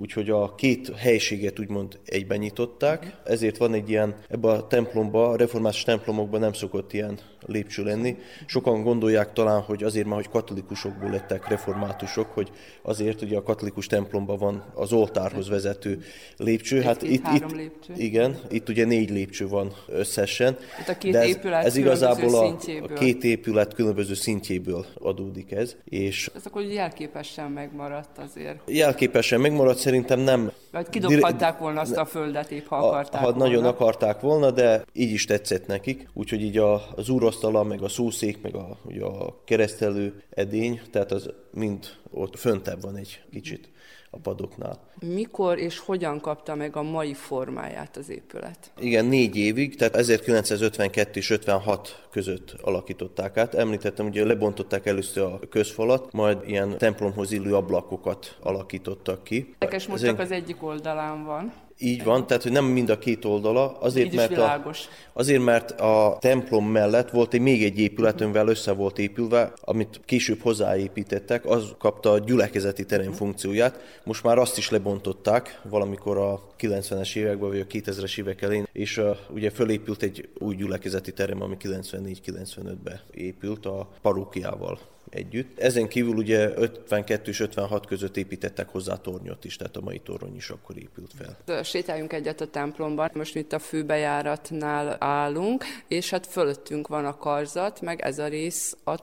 Speaker 23: úgyhogy a két helységet úgymond egyben nyitották, ezért van egy ilyen, ebbe a templomba, a református templomokban nem szokott ilyen lépcső lenni. Sokan gondolják talán, hogy azért már, hogy katolikusokból lettek reformátusok, hogy azért ugye a katolikus templomban van az oltárhoz vezető lépcső.
Speaker 2: Hát itt, itt, lépcső.
Speaker 23: igen, itt ugye négy lépcső van összesen.
Speaker 2: Itt a két de ez, épület
Speaker 23: ez igazából a, a két épület különböző szintjéből adódik ez.
Speaker 2: És ez akkor jelképesen megmaradt azért.
Speaker 23: Jelképesen megmaradt, szerintem nem...
Speaker 2: Vagy kidobhatták volna azt a földet épp, ha akarták
Speaker 23: Ha volna. nagyon akarták volna, de így is tetszett nekik. Úgyhogy így a, az úrasztala, meg a szószék, meg a, ugye a keresztelő edény, tehát az mind ott föntebb van egy kicsit a padoknál.
Speaker 2: Mikor és hogyan kapta meg a mai formáját az épület?
Speaker 23: Igen, négy évig, tehát 1952 és 56 között alakították át. Említettem, ugye lebontották először a közfalat, majd ilyen templomhoz illő ablakokat alakítottak ki.
Speaker 2: Érdekes, most Ezen... csak az egyik oldalán van.
Speaker 23: Így van, tehát hogy nem mind a két oldala, azért,
Speaker 2: mert
Speaker 23: a, azért mert a templom mellett volt egy még egy épület, amivel össze volt épülve, amit később hozzáépítettek, az kapta a gyülekezeti terem funkcióját. Most már azt is lebontották valamikor a 90-es években, vagy a 2000-es évek elén, és uh, ugye fölépült egy új gyülekezeti terem, ami 94-95-ben épült a parókiával együtt. Ezen kívül ugye 52 és 56 között építettek hozzá tornyot is, tehát a mai torony is akkor épült fel.
Speaker 2: Sétáljunk egyet a templomban, most itt a főbejáratnál állunk, és hát fölöttünk van a karzat, meg ez a rész a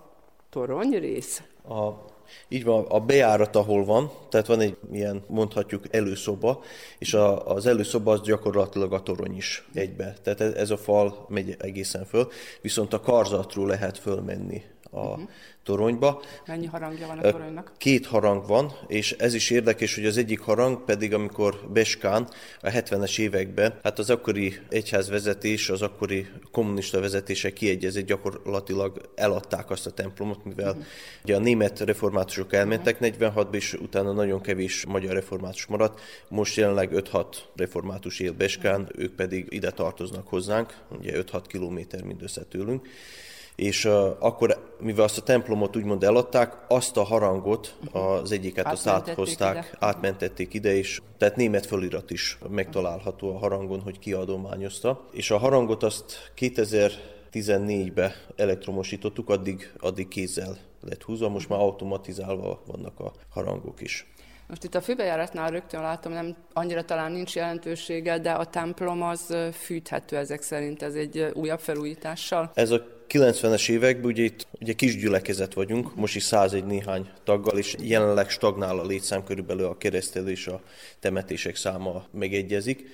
Speaker 2: torony rész.
Speaker 23: A így van, a bejárat, ahol van, tehát van egy ilyen, mondhatjuk, előszoba, és a, az előszoba az gyakorlatilag a torony is egybe. Tehát ez, ez a fal megy egészen föl, viszont a karzatról lehet fölmenni a uh-huh. toronyba.
Speaker 2: Mennyi harangja van a toronynak?
Speaker 23: Két harang van, és ez is érdekes, hogy az egyik harang pedig, amikor Beskán a 70-es években, hát az akkori egyházvezetés, az akkori kommunista vezetése kiegyezett, gyakorlatilag eladták azt a templomot, mivel uh-huh. ugye a német reformátusok elmentek uh-huh. 46-ban, és utána nagyon kevés magyar református maradt. Most jelenleg 5-6 református él Beskán, uh-huh. ők pedig ide tartoznak hozzánk, ugye 5-6 kilométer mindössze tőlünk és uh, akkor, mivel azt a templomot úgymond eladták, azt a harangot, az egyiket azt áthozták, ide. átmentették ide, és tehát német fölirat is megtalálható a harangon, hogy ki adományozta. És a harangot azt 2014-ben elektromosítottuk, addig, addig kézzel lett húzva, most már automatizálva vannak a harangok is.
Speaker 2: Most itt a főbejáratnál rögtön látom, nem annyira talán nincs jelentősége, de a templom az fűthető ezek szerint, ez egy újabb felújítással.
Speaker 23: Ez a 90-es években ugye itt ugye kis gyülekezet vagyunk, most is 101 néhány taggal, és jelenleg stagnál a létszám, körülbelül a keresztelő és a temetések száma megegyezik.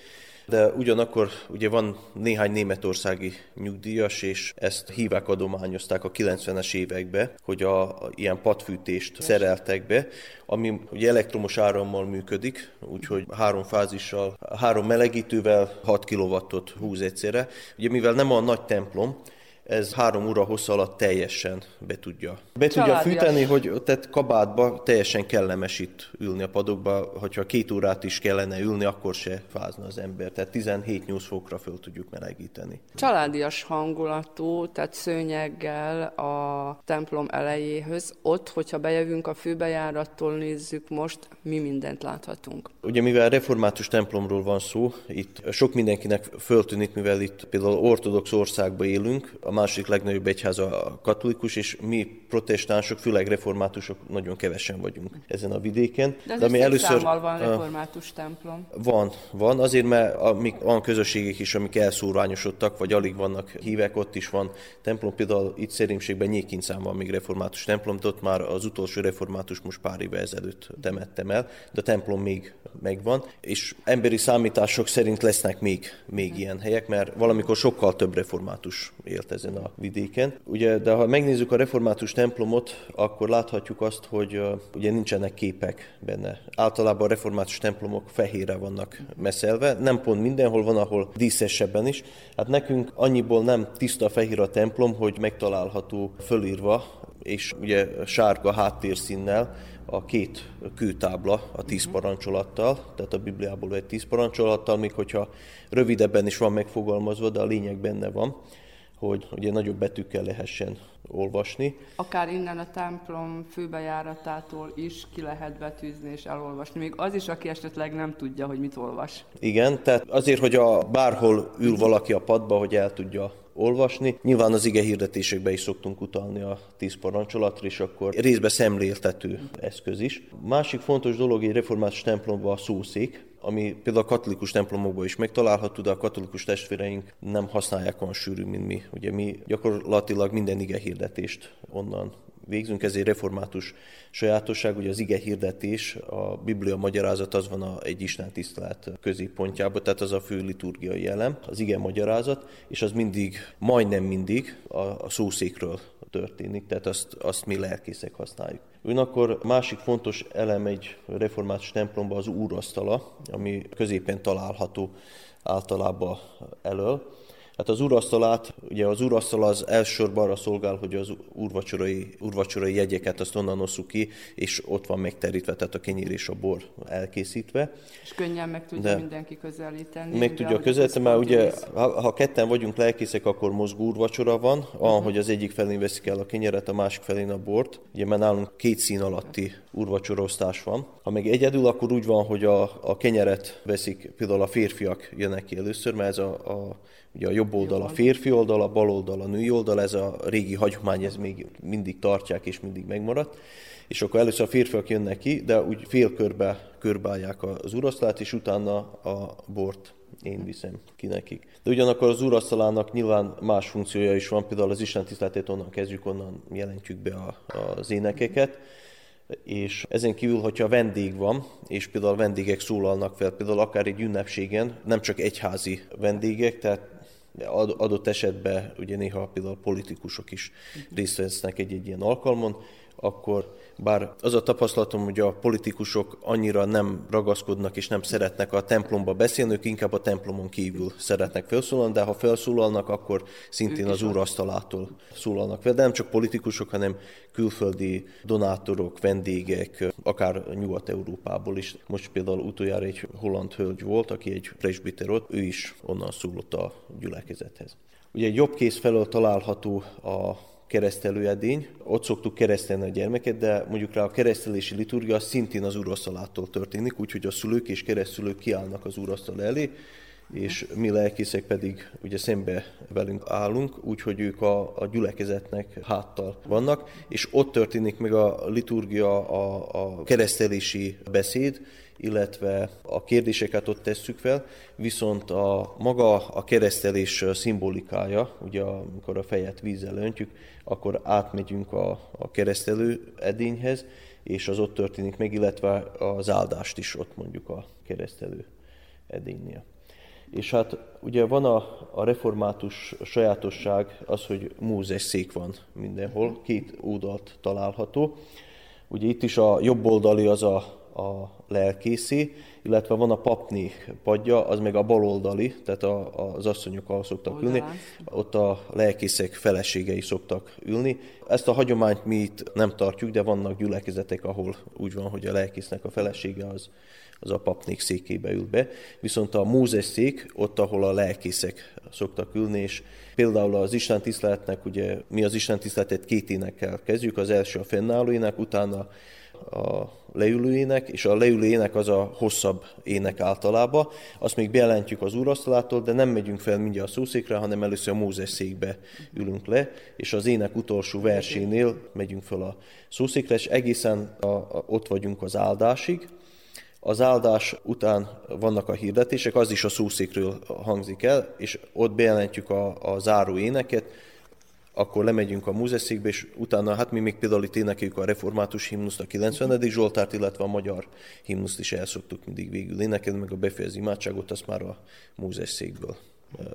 Speaker 23: De ugyanakkor ugye van néhány németországi nyugdíjas, és ezt hívák adományozták a 90-es évekbe, hogy a, a ilyen padfűtést szereltek be, ami ugye elektromos árammal működik, úgyhogy három fázissal, három melegítővel 6 kW-ot húz egyszerre. Ugye mivel nem a nagy templom, ez három óra hossza alatt teljesen be tudja. Be tudja fűteni, hogy tehát kabátba teljesen kellemes itt ülni a padokba, hogyha két órát is kellene ülni, akkor se fázna az ember. Tehát 17-8 fokra föl tudjuk melegíteni.
Speaker 2: Családias hangulatú, tehát szőnyeggel a templom elejéhöz. Ott, hogyha bejövünk a főbejárattól nézzük most, mi mindent láthatunk.
Speaker 23: Ugye mivel református templomról van szó, itt sok mindenkinek föltűnik, mivel itt például ortodox országban élünk, a második legnagyobb egyház a katolikus, és mi protestánsok, főleg reformátusok nagyon kevesen vagyunk ezen a vidéken.
Speaker 2: De, De ami először van református templom.
Speaker 23: Van, van, azért mert amik, van közösségek is, amik elszórványosodtak, vagy alig vannak hívek, ott is van templom, például itt Szerémségben Nyékincán van még református templom, de ott már az utolsó református most pár éve ezelőtt temettem el, de a templom még megvan, és emberi számítások szerint lesznek még, még ilyen helyek, mert valamikor sokkal több református élt ezen a vidéken. Ugye, de ha megnézzük a református templomot, akkor láthatjuk azt, hogy uh, ugye nincsenek képek benne. Általában a református templomok fehérre vannak meszelve, nem pont mindenhol van, ahol díszesebben is. Hát nekünk annyiból nem tiszta fehér a templom, hogy megtalálható fölírva, és ugye sárga háttérszínnel, a két kőtábla a tíz mhm. parancsolattal, tehát a Bibliából egy tíz parancsolattal, még hogyha rövidebben is van megfogalmazva, de a lényeg benne van hogy ugye nagyobb betűkkel lehessen olvasni.
Speaker 2: Akár innen a templom főbejáratától is ki lehet betűzni és elolvasni. Még az is, aki esetleg nem tudja, hogy mit olvas.
Speaker 23: Igen, tehát azért, hogy a bárhol ül valaki a padba, hogy el tudja olvasni. Nyilván az ige hirdetésekbe is szoktunk utalni a tíz parancsolatra, és akkor részbe szemléltető eszköz is. Másik fontos dolog egy református templomban a szószék, ami például a katolikus templomokban is megtalálható, de a katolikus testvéreink nem használják olyan sűrű, mint mi. Ugye mi gyakorlatilag minden ige hirdetést onnan végzünk, ez egy református sajátosság, ugye az ige hirdetés, a Biblia magyarázat az van a, egy Isten tisztelet középpontjában, tehát az a fő liturgiai elem, az ige magyarázat, és az mindig, majdnem mindig a, a szószékről történik, tehát azt, azt mi lelkészek használjuk. Ugyanakkor másik fontos elem egy református templomban az úrasztala, ami középen található általában elől. Hát az úrasztalát, ugye az úrasztal az elsősorban arra szolgál, hogy az úrvacsorai, úrvacsorai jegyeket azt onnan osszuk ki, és ott van megterítve, tehát a kenyér és a bor elkészítve.
Speaker 2: És könnyen meg tudja De mindenki közelíteni.
Speaker 23: Meg tudja közelíteni, mert ugye ha, ha ketten vagyunk lelkészek, akkor mozgó úrvacsora van, uh-huh. hogy az egyik felén veszik el a kenyeret, a másik felén a bort. Ugye mert nálunk két szín alatti úrvacsorosztás van. Ha meg egyedül, akkor úgy van, hogy a, a kenyeret veszik, például a férfiak jönnek ki először, mert ez a, a Ugye a jobb oldal a férfi oldal, a bal oldal a női oldal, ez a régi hagyomány, ez még mindig tartják és mindig megmaradt. És akkor először a férfiak jönnek ki, de úgy félkörbe körbálják az urasztalát, és utána a bort én viszem ki nekik. De ugyanakkor az urasztalának nyilván más funkciója is van, például az Isten tiszteletét onnan kezdjük, onnan jelentjük be a, az énekeket, és ezen kívül, hogyha vendég van, és például vendégek szólalnak fel, például akár egy ünnepségen, nem csak egyházi vendégek, tehát adott esetben ugye néha például politikusok is részt vesznek egy-egy ilyen alkalmon, akkor bár az a tapasztalatom, hogy a politikusok annyira nem ragaszkodnak és nem szeretnek a templomba beszélni, ők inkább a templomon kívül szeretnek felszólalni, de ha felszólalnak, akkor szintén az úrasztalától szólalnak fel. De nem csak politikusok, hanem külföldi donátorok, vendégek, akár Nyugat-Európából is. Most például utoljára egy holland hölgy volt, aki egy presbiterot, ő is onnan szólott a gyülekezethez. Ugye egy jobb kéz felől található a keresztelőedény. Ott szoktuk keresztelni a gyermeket, de mondjuk rá a keresztelési liturgia szintén az úrasztalától történik, úgyhogy a szülők és keresztülők kiállnak az úrasztal elé, és mi lelkészek pedig ugye szembe velünk állunk, úgyhogy ők a, a gyülekezetnek háttal vannak, és ott történik meg a liturgia, a, a keresztelési beszéd, illetve a kérdéseket ott tesszük fel, viszont a maga a keresztelés szimbolikája, ugye amikor a fejet vízzel öntjük, akkor átmegyünk a, a keresztelő edényhez, és az ott történik meg, illetve az áldást is ott mondjuk a keresztelő edénynél. És hát ugye van a, a református sajátosság az, hogy múzes szék van mindenhol, két oldalt található. Ugye itt is a jobb oldali az a a lelkészi, illetve van a papni padja, az meg a baloldali, tehát a, az asszonyok ahol szoktak Oldalán. ülni, ott a lelkészek feleségei szoktak ülni. Ezt a hagyományt mi itt nem tartjuk, de vannak gyülekezetek, ahol úgy van, hogy a lelkésznek a felesége az, az a papnék székébe ül be. Viszont a Mózes szék, ott, ahol a lelkészek szoktak ülni, és például az Isten tiszteletnek, ugye mi az Isten tiszteletet két énekkel kezdjük, az első a fennálló ének, utána a leülő és a leülő az a hosszabb ének általában. Azt még bejelentjük az úrasztalától, de nem megyünk fel mindjárt a szószékre, hanem először a Mózes székbe ülünk le, és az ének utolsó versénél megyünk fel a szószékre, és egészen a, a, ott vagyunk az áldásig. Az áldás után vannak a hirdetések, az is a szószékről hangzik el, és ott bejelentjük a, a záró éneket, akkor lemegyünk a múzeszékbe, és utána, hát mi még például itt énekeljük a református himnuszt, a 90. Zsoltárt, illetve a magyar himnuszt is el szoktuk mindig végül énekelni, meg a befejező imádságot, azt már a múzesszékből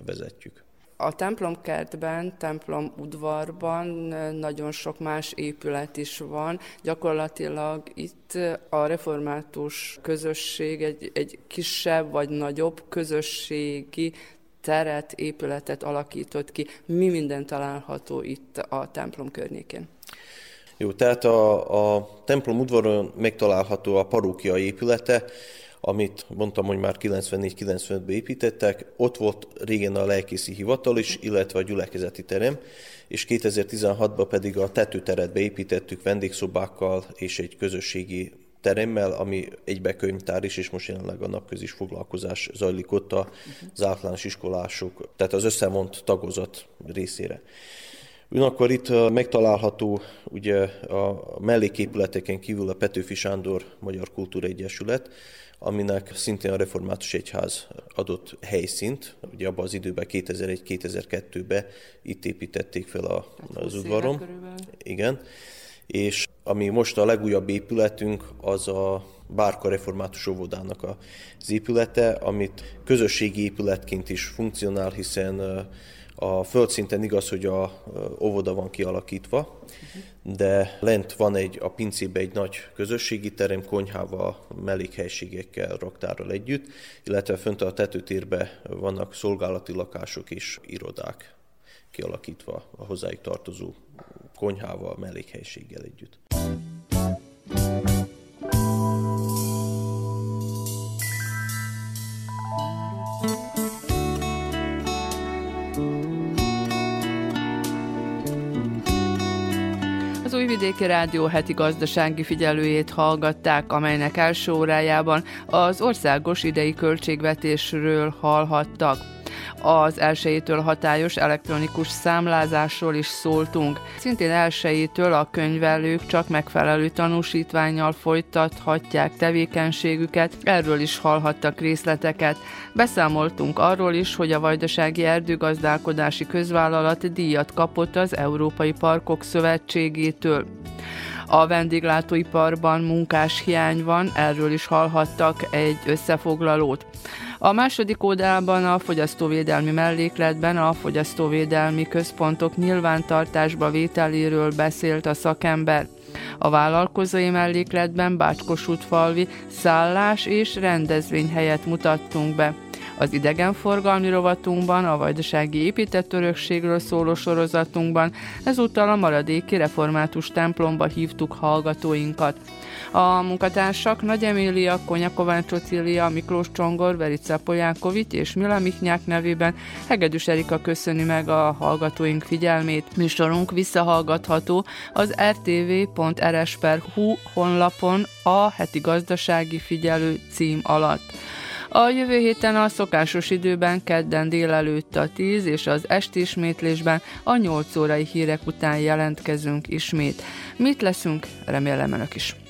Speaker 23: vezetjük.
Speaker 2: A templomkertben, templom udvarban nagyon sok más épület is van. Gyakorlatilag itt a református közösség egy, egy kisebb vagy nagyobb közösségi teret, épületet alakított ki. Mi minden található itt a templom környékén?
Speaker 23: Jó, tehát a, a templom udvaron megtalálható a parókia épülete, amit mondtam, hogy már 94-95-ben építettek. Ott volt régen a lelkészi hivatal is, illetve a gyülekezeti terem, és 2016-ban pedig a tetőteret beépítettük vendégszobákkal és egy közösségi teremmel, ami egybe könyvtár is, és most jelenleg a napközis foglalkozás zajlik ott az általános iskolások, tehát az összevont tagozat részére. Ugyanakkor itt megtalálható ugye a melléképületeken kívül a Petőfi Sándor Magyar Kultúra-Egyesület, aminek szintén a Református Egyház adott helyszínt, ugye abban az időben 2001-2002-ben itt építették fel a, az udvarom. Igen és ami most a legújabb épületünk, az a Bárka Református Óvodának az épülete, amit közösségi épületként is funkcionál, hiszen a földszinten igaz, hogy a óvoda van kialakítva, de lent van egy, a pincébe egy nagy közösségi terem, konyhával, mellékhelységekkel, raktárral együtt, illetve fönt a tetőtérbe vannak szolgálati lakások és irodák kialakítva a hozzájuk tartozó konyhával, mellékhelyiséggel együtt.
Speaker 2: Újvidéki Rádió heti gazdasági figyelőjét hallgatták, amelynek első órájában az országos idei költségvetésről hallhattak az elsőjétől hatályos elektronikus számlázásról is szóltunk. Szintén elsőjétől a könyvelők csak megfelelő tanúsítványjal folytathatják tevékenységüket, erről is hallhattak részleteket. Beszámoltunk arról is, hogy a Vajdasági Erdőgazdálkodási Közvállalat díjat kapott az Európai Parkok Szövetségétől. A vendéglátóiparban munkás hiány van, erről is hallhattak egy összefoglalót. A második oldalban a fogyasztóvédelmi mellékletben a fogyasztóvédelmi központok nyilvántartásba vételéről beszélt a szakember. A vállalkozói mellékletben Bácskosútfalvi szállás és rendezvény helyet mutattunk be. Az idegenforgalmi rovatunkban, a vajdasági épített örökségről szóló sorozatunkban ezúttal a maradéki református templomba hívtuk hallgatóinkat. A munkatársak Nagy Emília, Konya Kovács Ocília, Miklós Csongor, Verica Polyákovics és Mila Michnyák nevében Hegedűs Erika köszöni meg a hallgatóink figyelmét. Műsorunk visszahallgatható az rtv.rs.hu honlapon a heti gazdasági figyelő cím alatt. A jövő héten a szokásos időben kedden délelőtt a 10 és az esti ismétlésben a 8 órai hírek után jelentkezünk ismét. Mit leszünk? Remélem önök is.